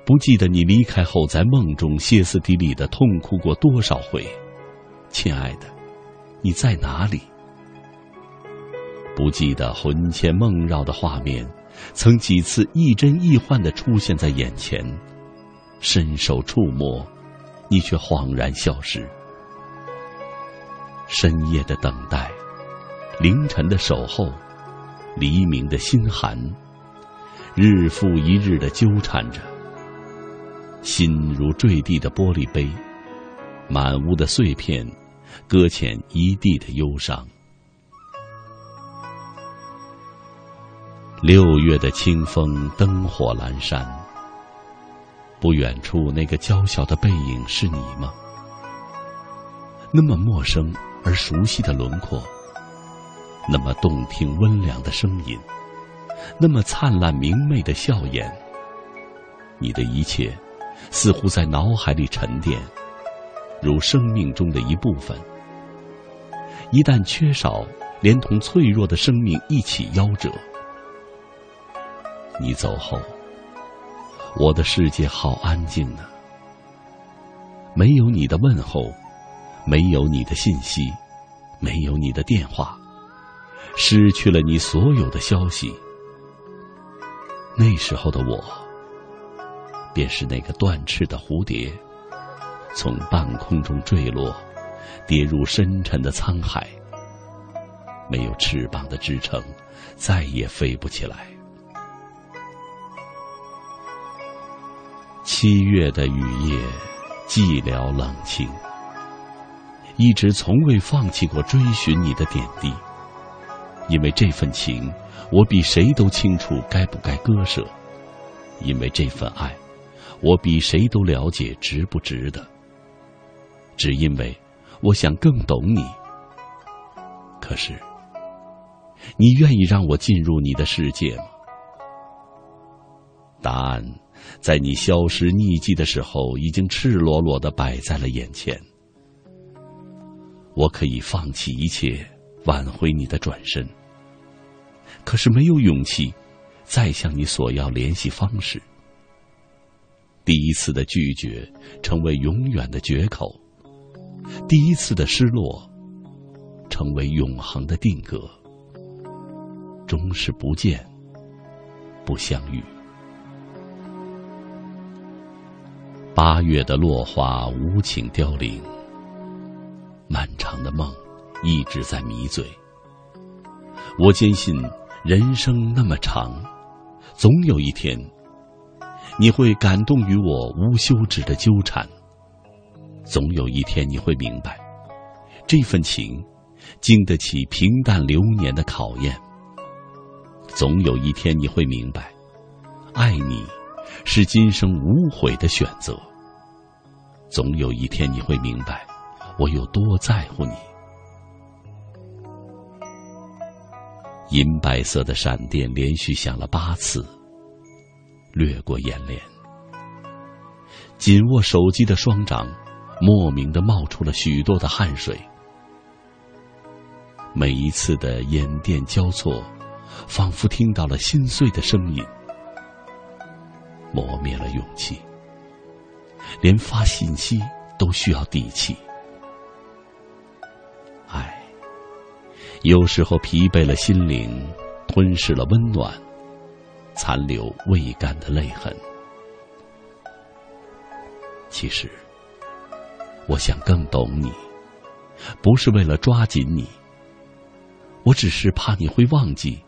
不记得你离开后，在梦中歇斯底里的痛哭过多少回，亲爱的，你在哪里？不记得魂牵梦绕的画面，曾几次亦真亦幻的出现在眼前，伸手触摸，你却恍然消失。深夜的等待，凌晨的守候，黎明的心寒，日复一日的纠缠着。心如坠地的玻璃杯，满屋的碎片，搁浅一地的忧伤。六月的清风，灯火阑珊。不远处那个娇小的背影是你吗？那么陌生而熟悉的轮廓，那么动听温良的声音，那么灿烂明媚的笑颜。你的一切。似乎在脑海里沉淀，如生命中的一部分。一旦缺少，连同脆弱的生命一起夭折。你走后，我的世界好安静呢。没有你的问候，没有你的信息，没有你的电话，失去了你所有的消息。那时候的我。便是那个断翅的蝴蝶，从半空中坠落，跌入深沉的沧海。没有翅膀的支撑，再也飞不起来。七月的雨夜，寂寥冷清，一直从未放弃过追寻你的点滴，因为这份情，我比谁都清楚该不该割舍，因为这份爱。我比谁都了解值不值得，只因为我想更懂你。可是，你愿意让我进入你的世界吗？答案在你消失匿迹的时候，已经赤裸裸的摆在了眼前。我可以放弃一切，挽回你的转身，可是没有勇气再向你索要联系方式。第一次的拒绝成为永远的绝口，第一次的失落成为永恒的定格，终是不见不相遇。八月的落花无情凋零，漫长的梦一直在迷醉。我坚信，人生那么长，总有一天。你会感动于我无休止的纠缠，总有一天你会明白，这份情经得起平淡流年的考验。总有一天你会明白，爱你是今生无悔的选择。总有一天你会明白，我有多在乎你。银白色的闪电连续响了八次。掠过眼帘，紧握手机的双掌，莫名的冒出了许多的汗水。每一次的眼电交错，仿佛听到了心碎的声音，磨灭了勇气。连发信息都需要底气。有时候疲惫了心灵，吞噬了温暖。残留未干的泪痕。其实，我想更懂你，不是为了抓紧你，我只是怕你会忘记，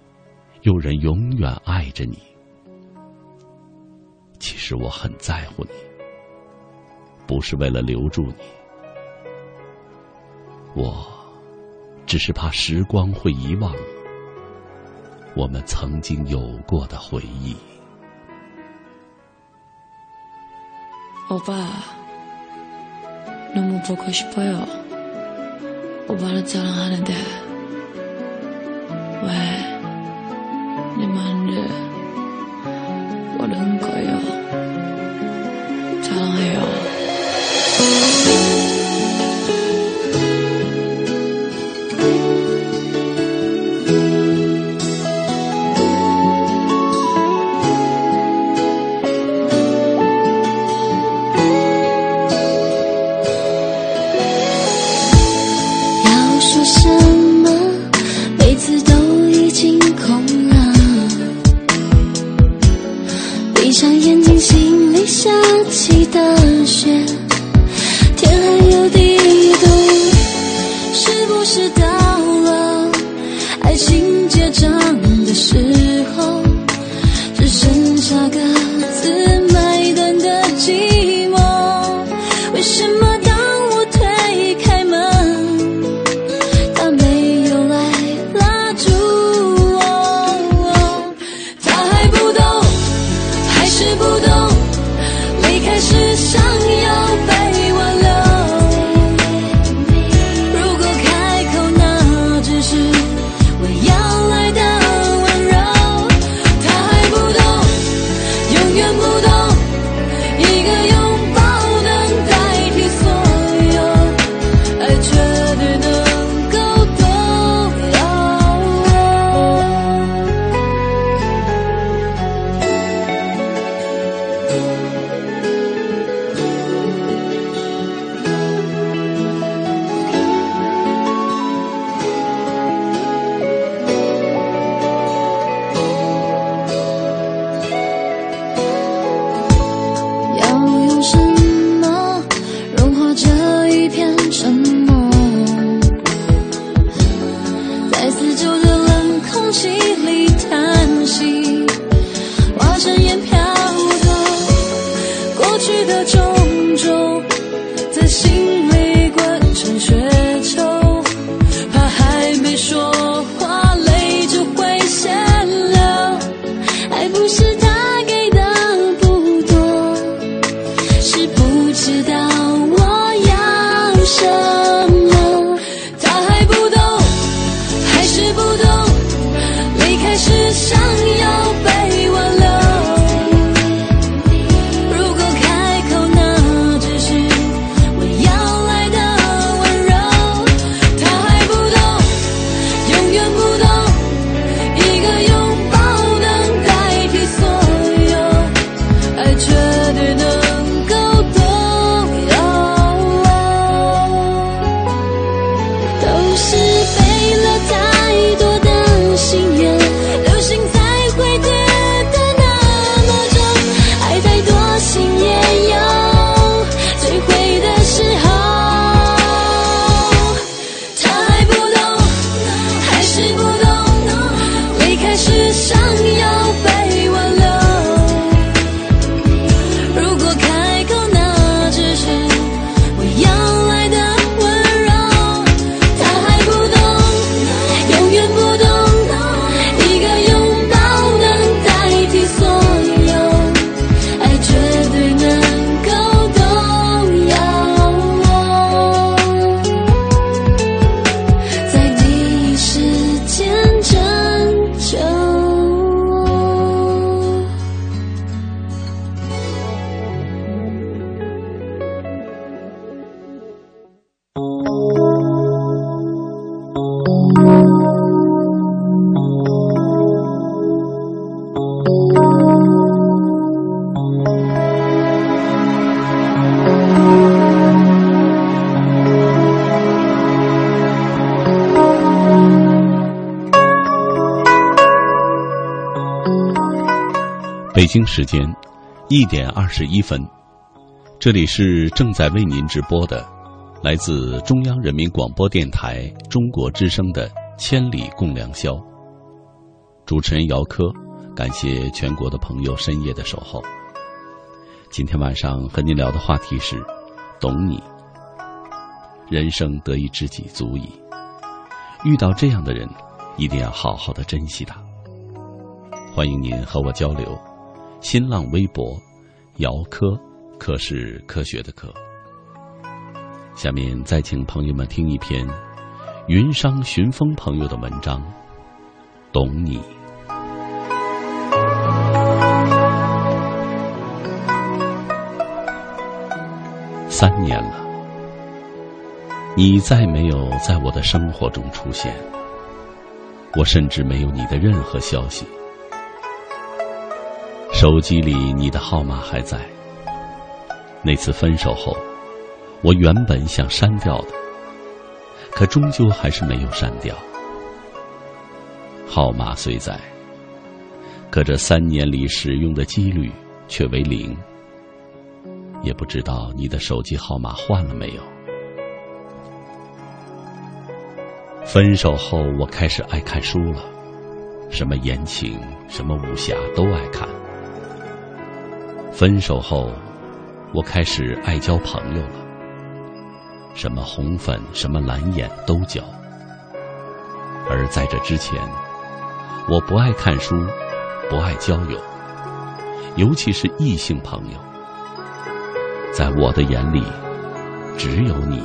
有人永远爱着你。其实我很在乎你，不是为了留住你，我只是怕时光会遗忘我们曾经有过的回忆。
欧巴，너무보고싶어요오빠를사랑하는데왜내말을모르는거예요사랑해요 在冷空气里叹息。
北京时间一点二十一分，这里是正在为您直播的，来自中央人民广播电台中国之声的《千里共良宵》。主持人姚科，感谢全国的朋友深夜的守候。今天晚上和您聊的话题是：懂你，人生得一知己足矣。遇到这样的人，一定要好好的珍惜他。欢迎您和我交流，新浪微博，姚科，科是科学的科。下面再请朋友们听一篇云商寻风朋友的文章，《懂你》。三年了，你再没有在我的生活中出现，我甚至没有你的任何消息。手机里你的号码还在。那次分手后，我原本想删掉的，可终究还是没有删掉。号码虽在，可这三年里使用的几率却为零。也不知道你的手机号码换了没有。分手后，我开始爱看书了，什么言情，什么武侠都爱看。分手后，我开始爱交朋友了，什么红粉，什么蓝眼都交。而在这之前，我不爱看书，不爱交友，尤其是异性朋友。在我的眼里，只有你。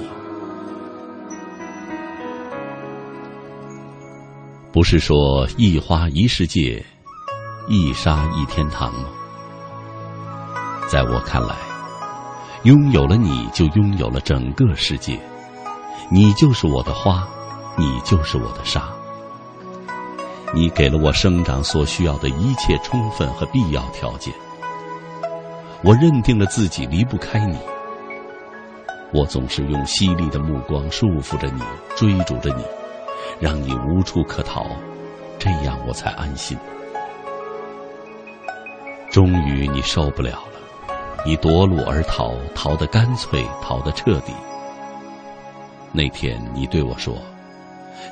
不是说一花一世界，一沙一天堂吗？在我看来，拥有了你就拥有了整个世界。你就是我的花，你就是我的沙。你给了我生长所需要的一切充分和必要条件。我认定了自己离不开你，我总是用犀利的目光束缚着你，追逐着你，让你无处可逃，这样我才安心。终于你受不了了，你夺路而逃，逃得干脆，逃得彻底。那天你对我说：“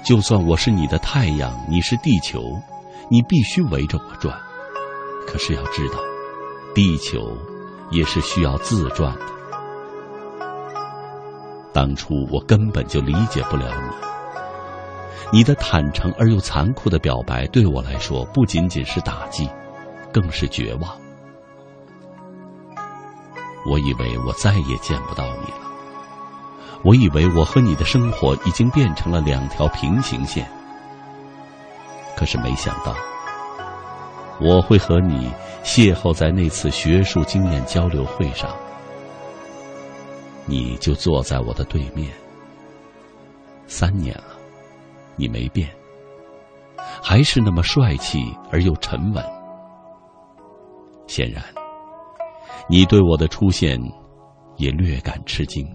就算我是你的太阳，你是地球，你必须围着我转。可是要知道，地球……”也是需要自转的。当初我根本就理解不了你，你的坦诚而又残酷的表白对我来说不仅仅是打击，更是绝望。我以为我再也见不到你了，我以为我和你的生活已经变成了两条平行线。可是没想到，我会和你。邂逅在那次学术经验交流会上，你就坐在我的对面。三年了，你没变，还是那么帅气而又沉稳。显然，你对我的出现也略感吃惊。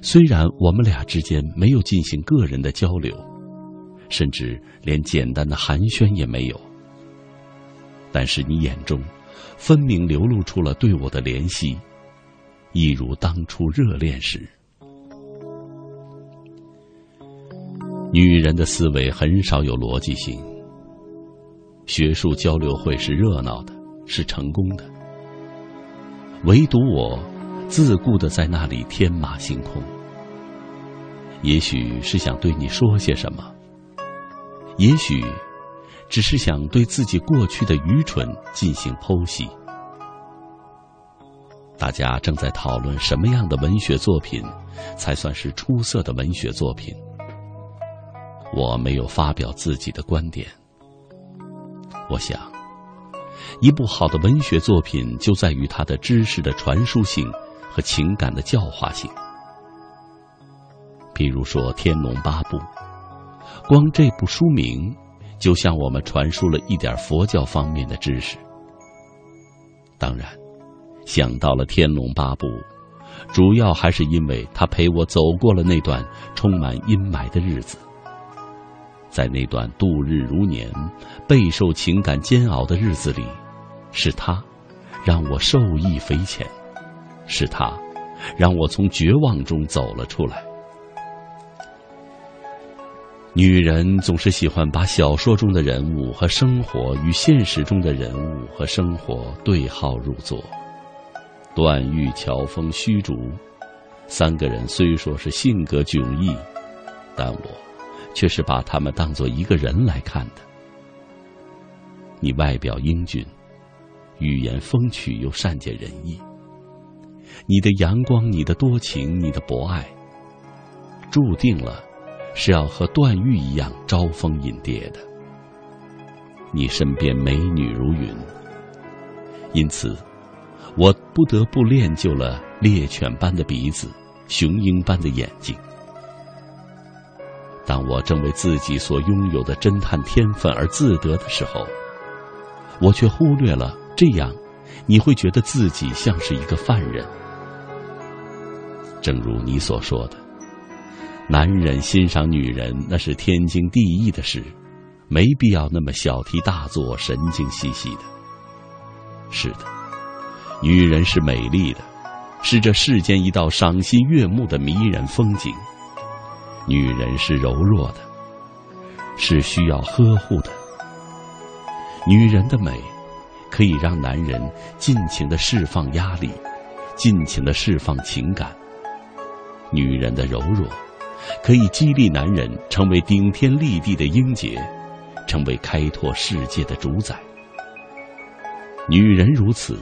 虽然我们俩之间没有进行个人的交流，甚至连简单的寒暄也没有。但是你眼中，分明流露出了对我的怜惜，一如当初热恋时。女人的思维很少有逻辑性。学术交流会是热闹的，是成功的，唯独我，自顾的在那里天马行空。也许是想对你说些什么，也许。只是想对自己过去的愚蠢进行剖析。大家正在讨论什么样的文学作品才算是出色的文学作品。我没有发表自己的观点。我想，一部好的文学作品就在于它的知识的传输性和情感的教化性。比如说《天龙八部》，光这部书名。就向我们传输了一点佛教方面的知识。当然，想到了《天龙八部》，主要还是因为他陪我走过了那段充满阴霾的日子。在那段度日如年、备受情感煎熬的日子里，是他让我受益匪浅，是他让我从绝望中走了出来。女人总是喜欢把小说中的人物和生活与现实中的人物和生活对号入座。段誉、乔峰、虚竹三个人虽说是性格迥异，但我却是把他们当做一个人来看的。你外表英俊，语言风趣又善解人意。你的阳光，你的多情，你的博爱，注定了是要和段誉一样招蜂引蝶的。你身边美女如云，因此我不得不练就了猎犬般的鼻子，雄鹰般的眼睛。当我正为自己所拥有的侦探天分而自得的时候，我却忽略了这样，你会觉得自己像是一个犯人。正如你所说的，男人欣赏女人那是天经地义的事，没必要那么小题大做、神经兮兮的。是的，女人是美丽的，是这世间一道赏心悦目的迷人风景。女人是柔弱的，是需要呵护的。女人的美，可以让男人尽情的释放压力，尽情的释放情感。女人的柔弱，可以激励男人成为顶天立地的英杰，成为开拓世界的主宰。女人如此，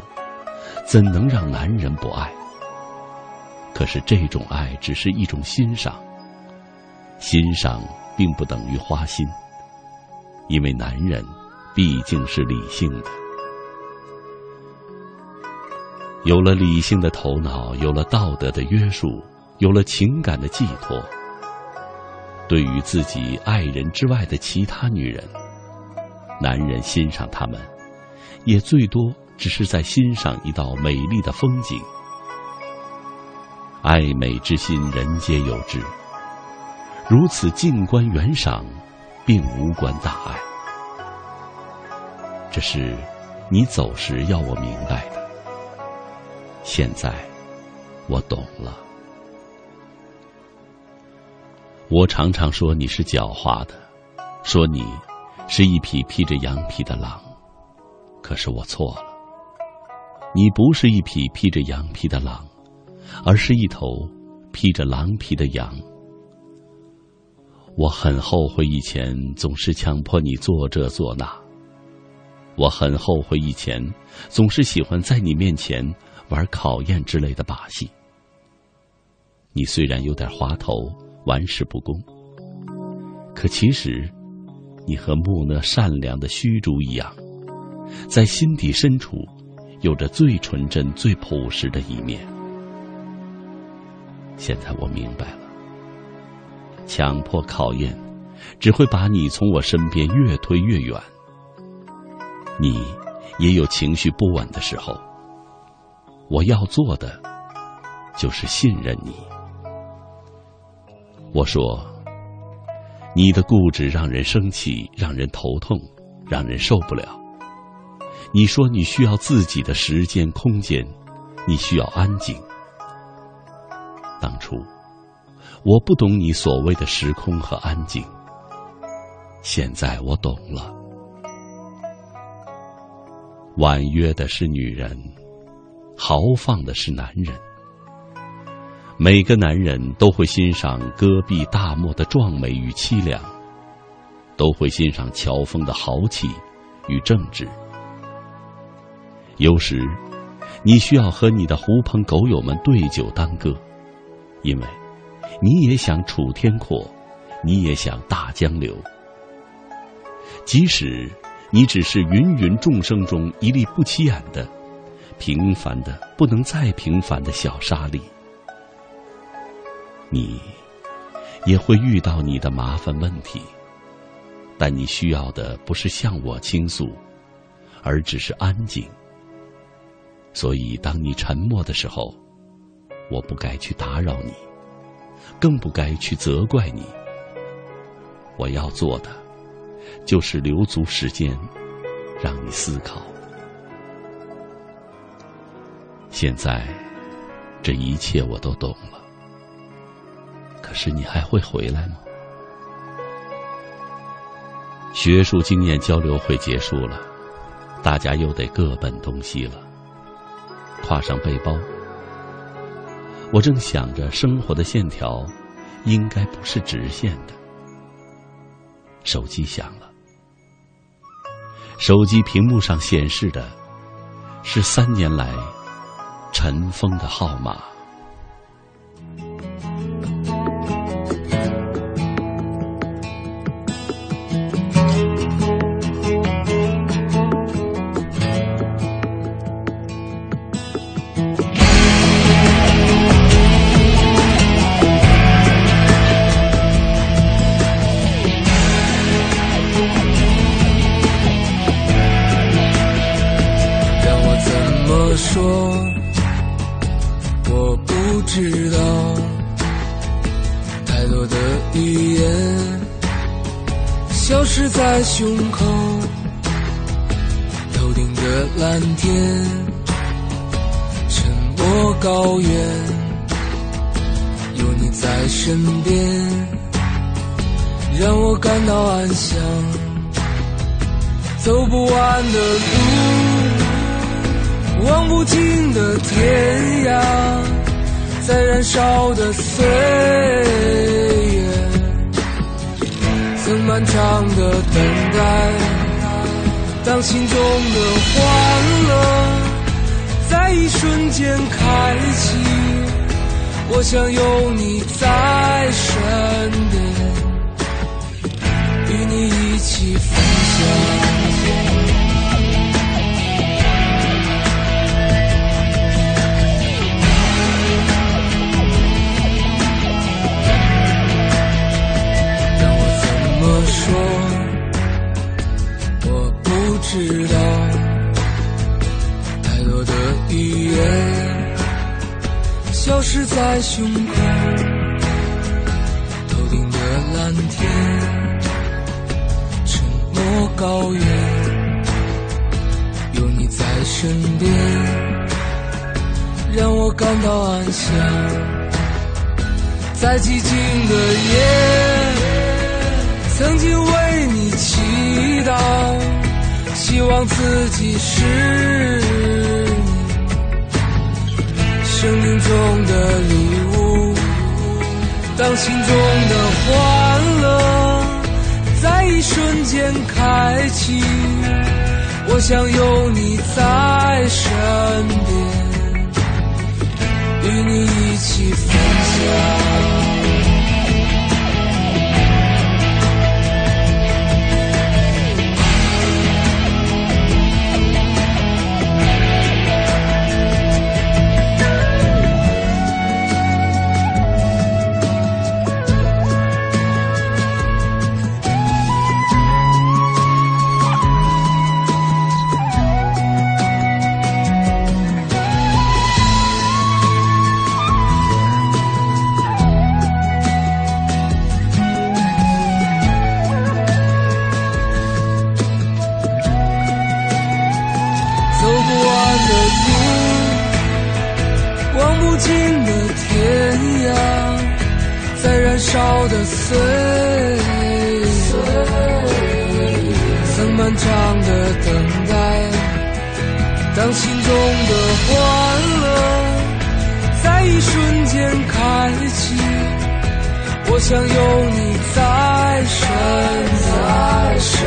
怎能让男人不爱？可是这种爱只是一种欣赏。欣赏并不等于花心，因为男人毕竟是理性的。有了理性的头脑，有了道德的约束，有了情感的寄托，对于自己爱人之外的其他女人，男人欣赏她们，也最多只是在欣赏一道美丽的风景。爱美之心，人皆有之。如此静观远赏，并无关大碍。这是你走时要我明白的。现在我懂了。我常常说你是狡猾的，说你是一匹披着羊皮的狼。可是我错了，你不是一匹披着羊皮的狼，而是一头披着狼皮的羊。我很后悔以前总是强迫你做这做那。我很后悔以前总是喜欢在你面前玩考验之类的把戏。你虽然有点滑头、玩世不恭，可其实你和木讷善良的虚竹一样，在心底深处有着最纯真、最朴实的一面。现在我明白了。强迫考验，只会把你从我身边越推越远。你也有情绪不稳的时候，我要做的就是信任你。我说，你的固执让人生气，让人头痛，让人受不了。你说你需要自己的时间空间，你需要安静。当初。我不懂你所谓的时空和安静，现在我懂了。婉约的是女人，豪放的是男人。每个男人都会欣赏戈壁大漠的壮美与凄凉，都会欣赏乔峰的豪气与正直。有时，你需要和你的狐朋狗友们对酒当歌，因为。你也想楚天阔，你也想大江流。即使你只是芸芸众生中一粒不起眼的、平凡的不能再平凡的小沙粒，你也会遇到你的麻烦问题。但你需要的不是向我倾诉，而只是安静。所以，当你沉默的时候，我不该去打扰你。更不该去责怪你。我要做的，就是留足时间，让你思考。现在，这一切我都懂了。可是你还会回来吗？学术经验交流会结束了，大家又得各奔东西了。挎上背包。我正想着，生活的线条应该不是直线的，手机响了。手机屏幕上显示的是三年来尘封的号码。
在胸口，头顶的蓝天，沉默高原，有你在身边，让我感到安详。走不完的路，望不尽的天涯，在燃烧的岁月。更漫长的等待当心中的欢乐在一瞬间开启我想有你在身边与你一起分享说？我不知道，太多的语言。消失在胸口，头顶的蓝天，沉默高原，有你在身边，让我感到安详。在寂静的夜，曾经为你祈祷，希望自己是你。生命中的礼物，当心中的欢乐在一瞬间开启，我想有你在身边，与你一起分享。的岁岁，曾漫长的等待，当心中的欢乐在一瞬间开启，我想有你在身边，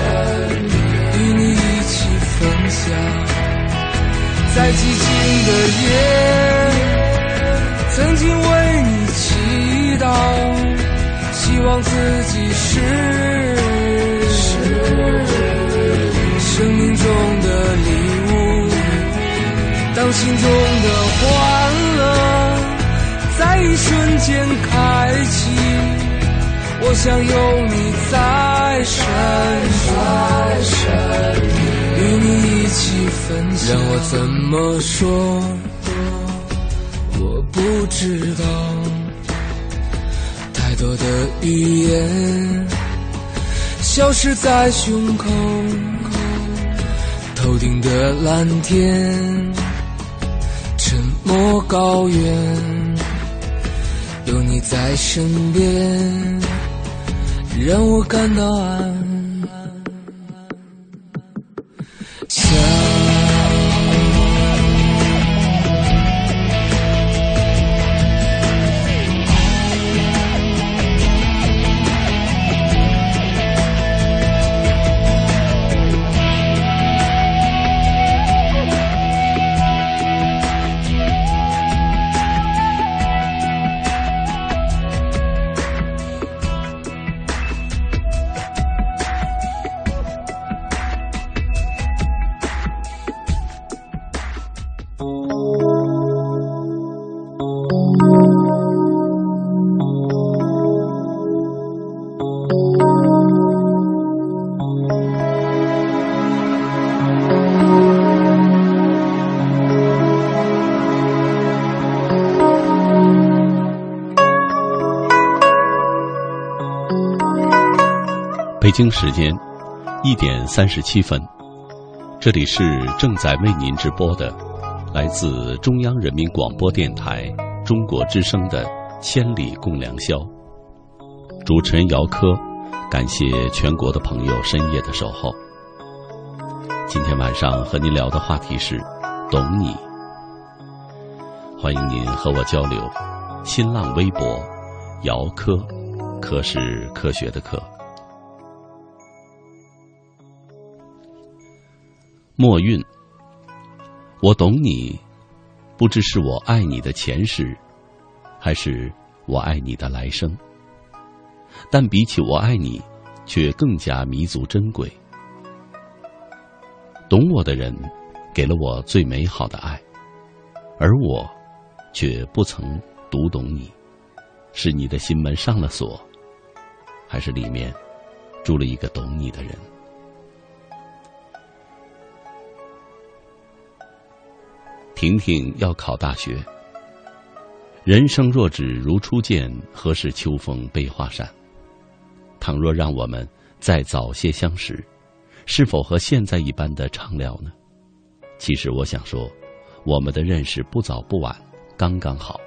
与你一起分享，在寂静的夜，曾经为你祈祷。希望自己是生命中的礼物，当心中的欢乐在一瞬间开启，我想有你在身边，与你一起分享。让我怎么说？我不知道。多的语言消失在胸口，头顶的蓝天，沉默高原，有你在身边，让我感到安。
北京时间一点三十七分，这里是正在为您直播的，来自中央人民广播电台中国之声的《千里共良宵》。主持人姚科，感谢全国的朋友深夜的守候。今天晚上和您聊的话题是“懂你”，欢迎您和我交流。新浪微博姚科，科是科学的科。墨韵，我懂你，不知是我爱你的前世，还是我爱你的来生。但比起我爱你，却更加弥足珍贵。懂我的人，给了我最美好的爱，而我，却不曾读懂你。是你的心门上了锁，还是里面住了一个懂你的人？婷婷要考大学。人生若只如初见，何事秋风悲画扇？倘若让我们再早些相识，是否和现在一般的畅聊呢？其实我想说，我们的认识不早不晚，刚刚好。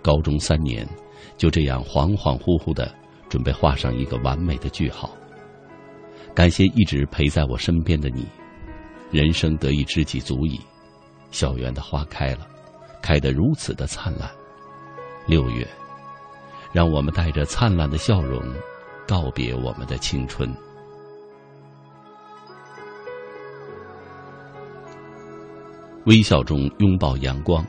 高中三年，就这样恍恍惚惚的准备画上一个完美的句号。感谢一直陪在我身边的你，人生得一知己足矣。校园的花开了，开得如此的灿烂。六月，让我们带着灿烂的笑容，告别我们的青春。微笑中拥抱阳光。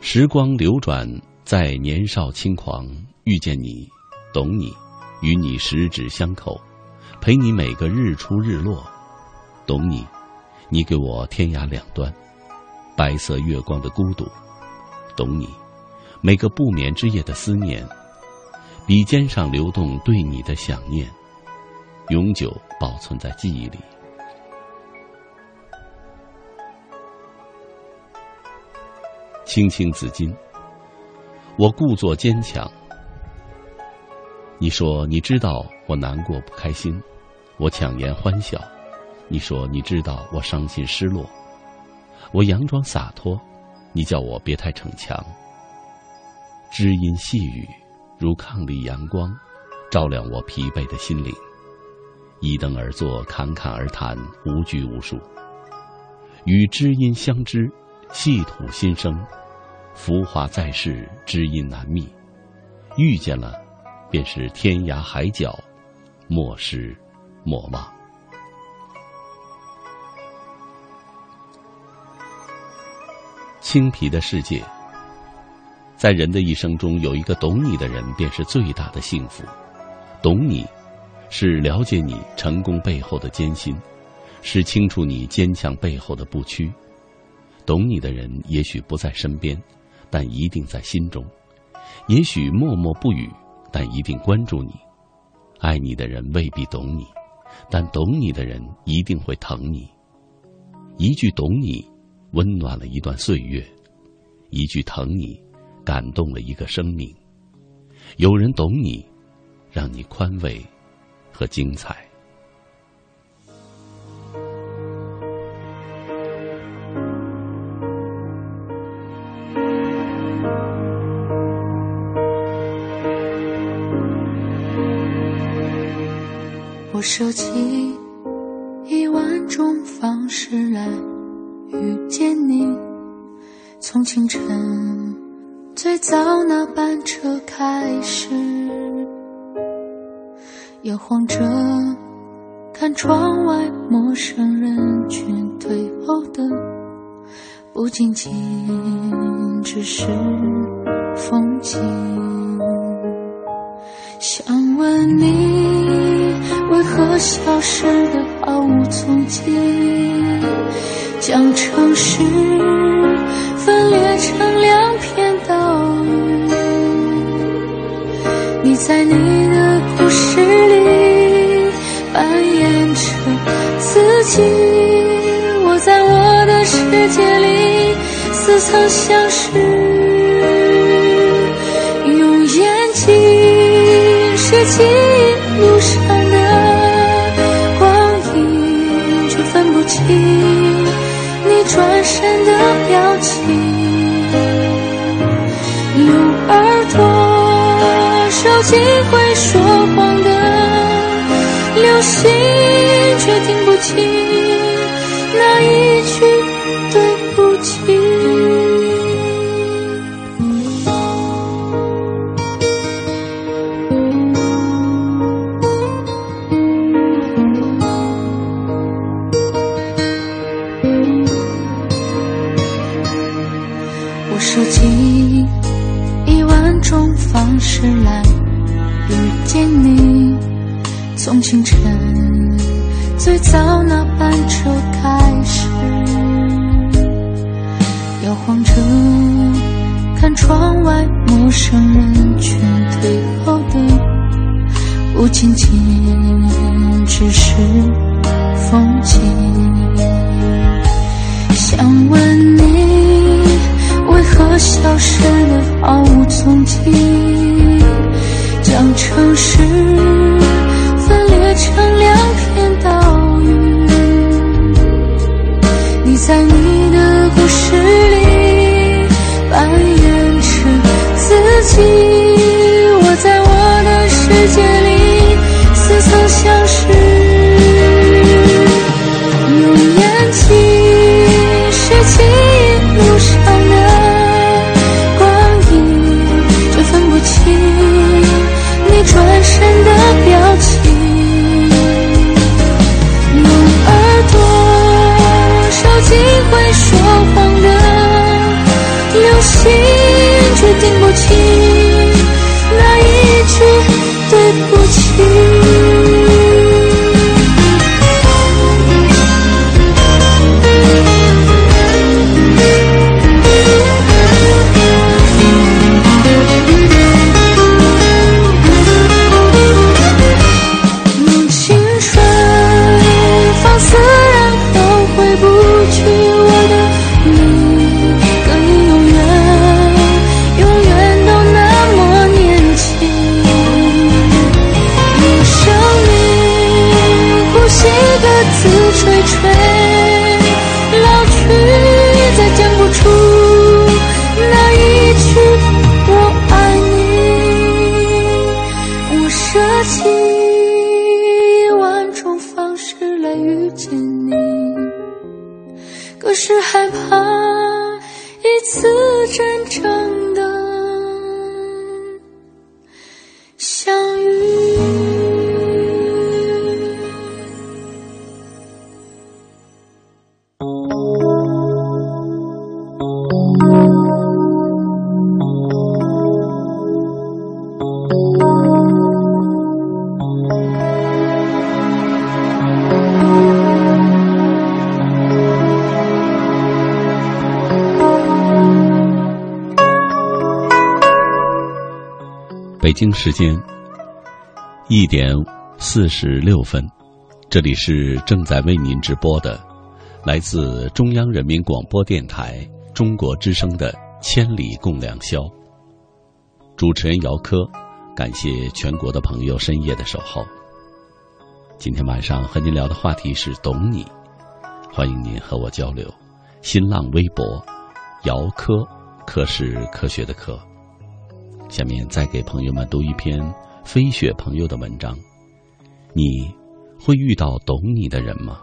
时光流转，在年少轻狂遇见你，懂你，与你十指相扣，陪你每个日出日落，懂你。你给我天涯两端，白色月光的孤独，懂你，每个不眠之夜的思念，笔尖上流动对你的想念，永久保存在记忆里。青青子衿，我故作坚强。你说你知道我难过不开心，我强颜欢笑。你说你知道我伤心失落，我佯装洒脱，你叫我别太逞强。知音细语如伉俪阳光，照亮我疲惫的心灵。一灯而坐，侃侃而谈，无拘无束。与知音相知，细吐心声。浮华在世，知音难觅。遇见了，便是天涯海角，莫失莫忘。青皮的世界，在人的一生中，有一个懂你的人，便是最大的幸福。懂你，是了解你成功背后的艰辛，是清楚你坚强背后的不屈。懂你的人，也许不在身边，但一定在心中；也许默默不语，但一定关注你。爱你的人未必懂你，但懂你的人一定会疼你。一句懂你。温暖了一段岁月，一句疼你，感动了一个生命。有人懂你，让你宽慰和精彩。
我设计是风景。想问你，为何消失的毫无踪迹？将城市曾相识。用眼睛拾起路上的光影，却分不清你转身的表情。用耳朵收集会说谎的流星，吹吹，
北京时间一点四十六分，这里是正在为您直播的，来自中央人民广播电台中国之声的《千里共良宵》。主持人姚科，感谢全国的朋友深夜的守候。今天晚上和您聊的话题是“懂你”，欢迎您和我交流。新浪微博姚科，科是科学的科。下面再给朋友们读一篇飞雪朋友的文章。你会遇到懂你的人吗？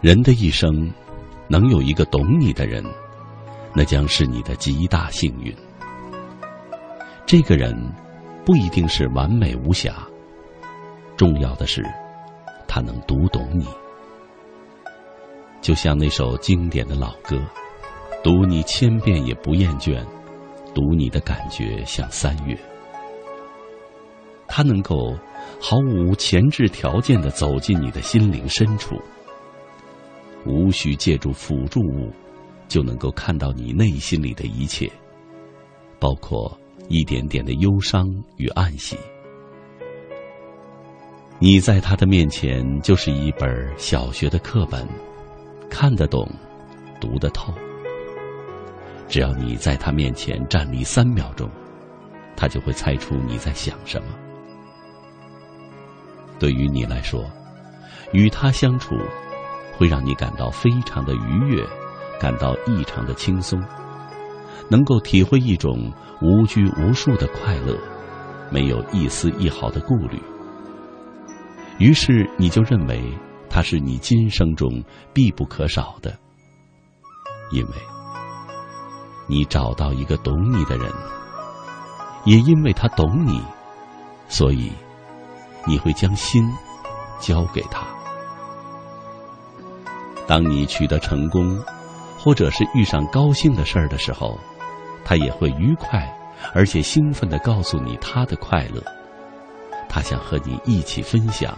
人的一生，能有一个懂你的人，那将是你的极大幸运。这个人不一定是完美无瑕，重要的是他能读懂你。就像那首经典的老歌，读你千遍也不厌倦，读你的感觉像三月。它能够毫无前置条件的走进你的心灵深处，无需借助辅助物，就能够看到你内心里的一切，包括一点点的忧伤与暗喜。你在他的面前就是一本小学的课本，看得懂，读得透。只要你在他面前站立三秒钟，他就会猜出你在想什么。对于你来说，与他相处，会让你感到非常的愉悦，感到异常的轻松，能够体会一种无拘无束的快乐，没有一丝一毫的顾虑。于是你就认为他是你今生中必不可少的，因为你找到一个懂你的人，也因为他懂你，所以。你会将心交给他。当你取得成功，或者是遇上高兴的事儿的时候，他也会愉快而且兴奋的告诉你他的快乐。他想和你一起分享，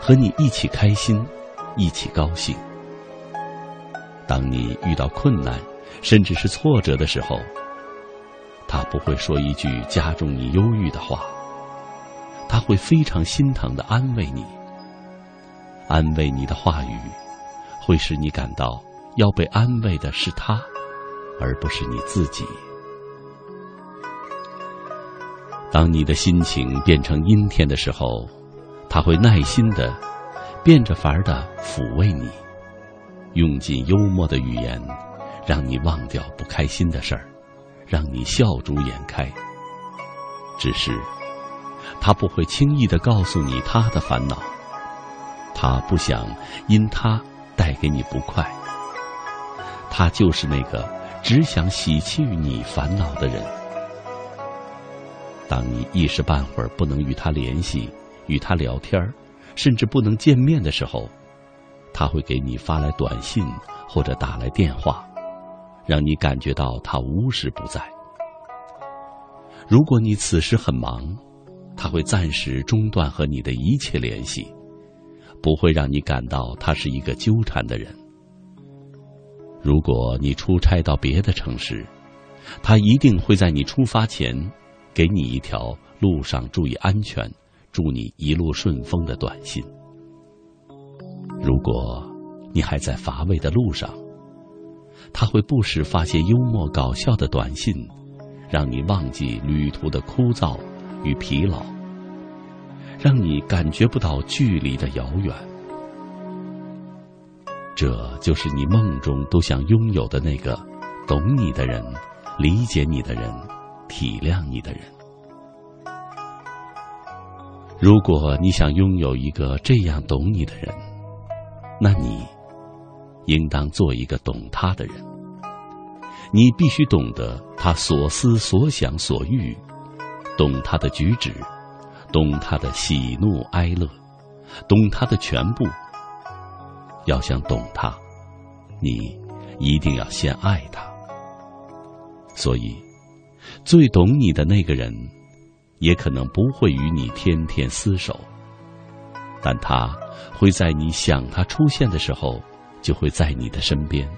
和你一起开心，一起高兴。当你遇到困难，甚至是挫折的时候，他不会说一句加重你忧郁的话。他会非常心疼的安慰你，安慰你的话语，会使你感到要被安慰的是他，而不是你自己。当你的心情变成阴天的时候，他会耐心的，变着法儿的抚慰你，用尽幽默的语言，让你忘掉不开心的事儿，让你笑逐颜开。只是。他不会轻易的告诉你他的烦恼，他不想因他带给你不快。他就是那个只想洗去你烦恼的人。当你一时半会儿不能与他联系、与他聊天甚至不能见面的时候，他会给你发来短信或者打来电话，让你感觉到他无时不在。如果你此时很忙，他会暂时中断和你的一切联系，不会让你感到他是一个纠缠的人。如果你出差到别的城市，他一定会在你出发前给你一条路上注意安全、祝你一路顺风的短信。如果你还在乏味的路上，他会不时发些幽默搞笑的短信，让你忘记旅途的枯燥。与疲劳，让你感觉不到距离的遥远。这就是你梦中都想拥有的那个懂你的人、理解你的人、体谅你的人。如果你想拥有一个这样懂你的人，那你应当做一个懂他的人。你必须懂得他所思所想所欲。懂他的举止，懂他的喜怒哀乐，懂他的全部。要想懂他，你一定要先爱他。所以，最懂你的那个人，也可能不会与你天天厮守，但他会在你想他出现的时候，就会在你的身边，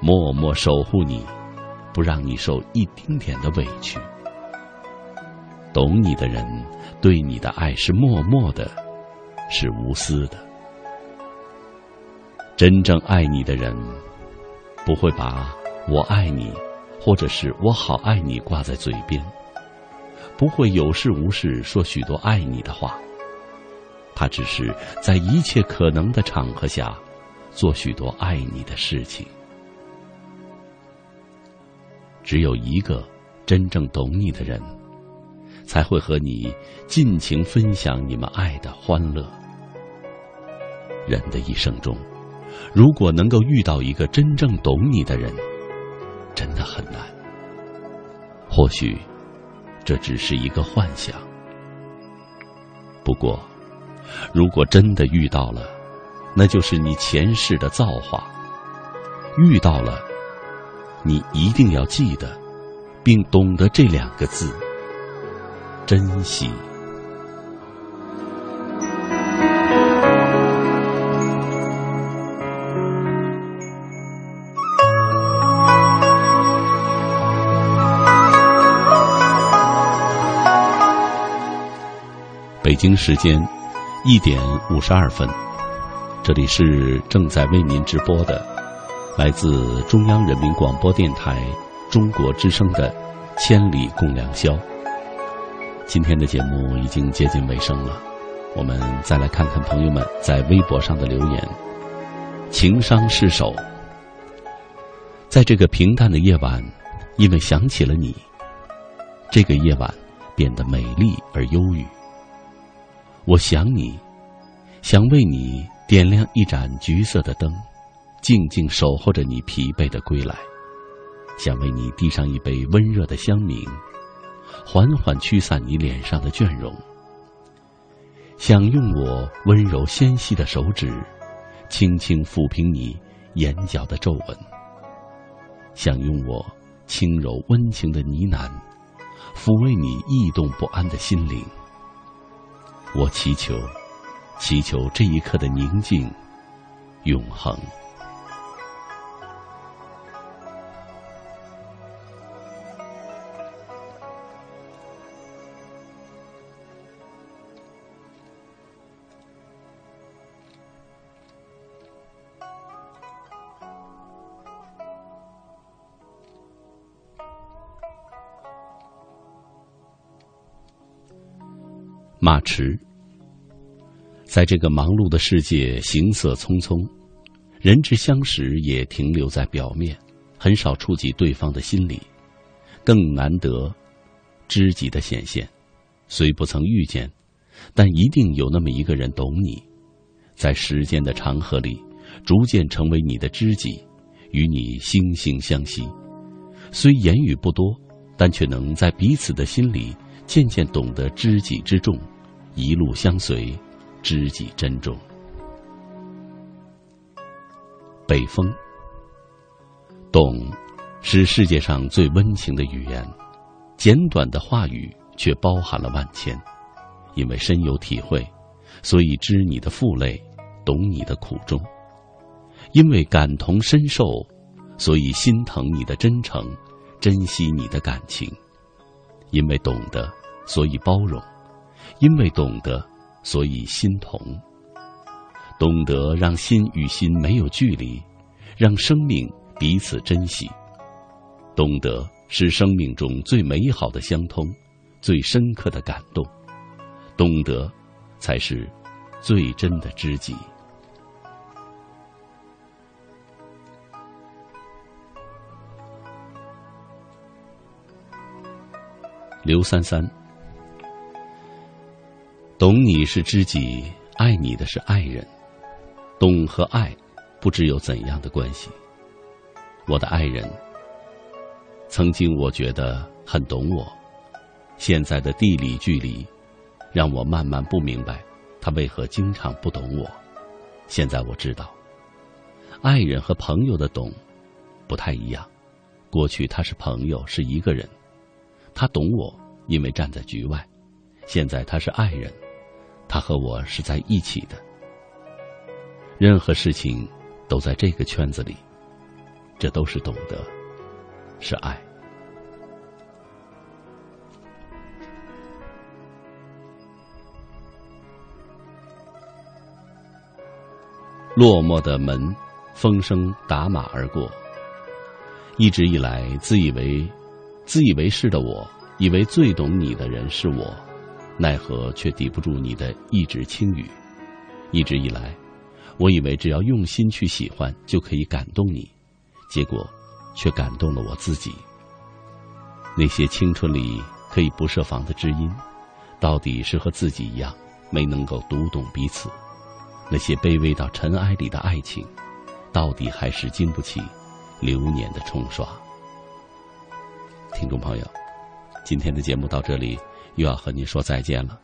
默默守护你，不让你受一丁点的委屈。懂你的人，对你的爱是默默的，是无私的。真正爱你的人，不会把我爱你，或者是我好爱你挂在嘴边，不会有事无事说许多爱你的话。他只是在一切可能的场合下，做许多爱你的事情。只有一个真正懂你的人。才会和你尽情分享你们爱的欢乐。人的一生中，如果能够遇到一个真正懂你的人，真的很难。或许，这只是一个幻想。不过，如果真的遇到了，那就是你前世的造化。遇到了，你一定要记得，并懂得这两个字。珍惜。北京时间一点五十二分，这里是正在为您直播的，来自中央人民广播电台中国之声的《千里共良宵》。今天的节目已经接近尾声了，我们再来看看朋友们在微博上的留言。情商失守，在这个平淡的夜晚，因为想起了你，这个夜晚变得美丽而忧郁。我想你，想为你点亮一盏橘色的灯，静静守候着你疲惫的归来；想为你递上一杯温热的香茗。缓缓驱散你脸上的倦容，想用我温柔纤细的手指，轻轻抚平你眼角的皱纹；想用我轻柔温情的呢喃，抚慰你异动不安的心灵。我祈求，祈求这一刻的宁静，永恒。马驰，在这个忙碌的世界，行色匆匆，人之相识也停留在表面，很少触及对方的心理，更难得知己的显现。虽不曾遇见，但一定有那么一个人懂你，在时间的长河里，逐渐成为你的知己，与你惺惺相惜。虽言语不多，但却能在彼此的心里渐渐懂得知己之重。一路相随，知己珍重。北风，懂，是世界上最温情的语言。简短的话语，却包含了万千。因为深有体会，所以知你的负累，懂你的苦衷。因为感同身受，所以心疼你的真诚，珍惜你的感情。因为懂得，所以包容。因为懂得，所以心同。懂得让心与心没有距离，让生命彼此珍惜。懂得是生命中最美好的相通，最深刻的感动。懂得，才是最真的知己。刘三三。懂你是知己，爱你的是爱人。懂和爱，不知有怎样的关系。我的爱人，曾经我觉得很懂我，现在的地理距离，让我慢慢不明白他为何经常不懂我。现在我知道，爱人和朋友的懂不太一样。过去他是朋友，是一个人，他懂我，因为站在局外。现在他是爱人。他和我是在一起的，任何事情都在这个圈子里，这都是懂得，是爱。落寞的门，风声打马而过。一直以来，自以为自以为是的我，以为最懂你的人是我。奈何却抵不住你的一纸轻语。一直以来，我以为只要用心去喜欢就可以感动你，结果却感动了我自己。那些青春里可以不设防的知音，到底是和自己一样没能够读懂彼此。那些卑微到尘埃里的爱情，到底还是经不起流年的冲刷。听众朋友，今天的节目到这里。又要和您说再见了。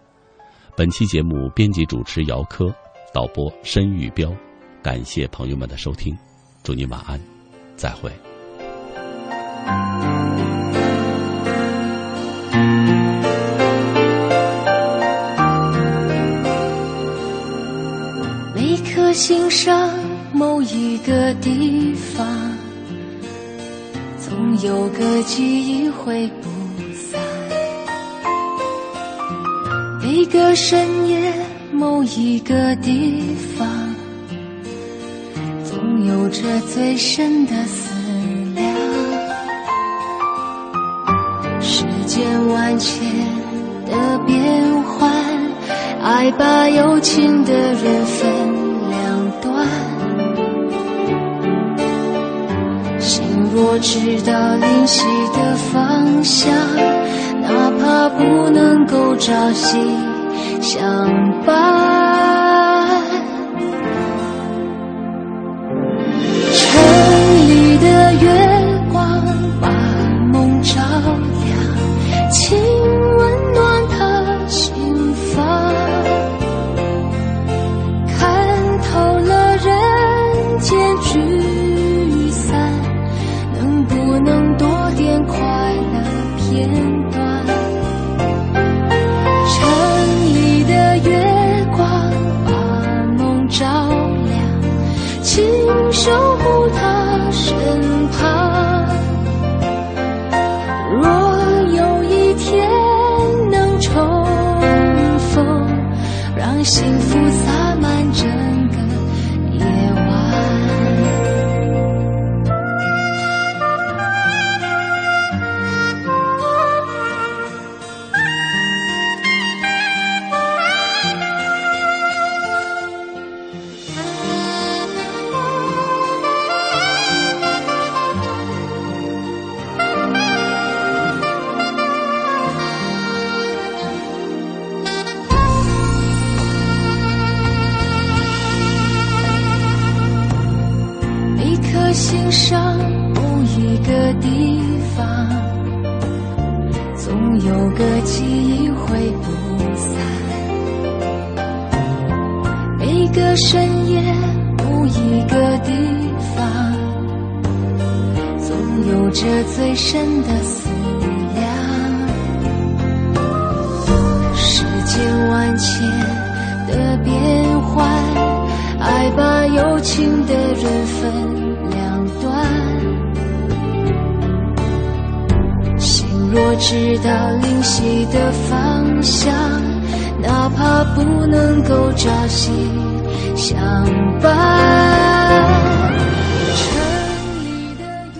本期节目编辑主持姚科，导播申玉彪，感谢朋友们的收听，祝您晚安，再会。
每颗心上某一个地方，总有个记忆会不。每个深夜，某一个地方，总有着最深的思量。世间万千的变幻，爱把有情的人分两端。心若知道灵犀的方向。哪怕不能够朝夕相伴，深的思量。世间万千的变幻。爱把有情的人分两端，心若知道灵犀的方向，哪怕不能够朝夕相伴。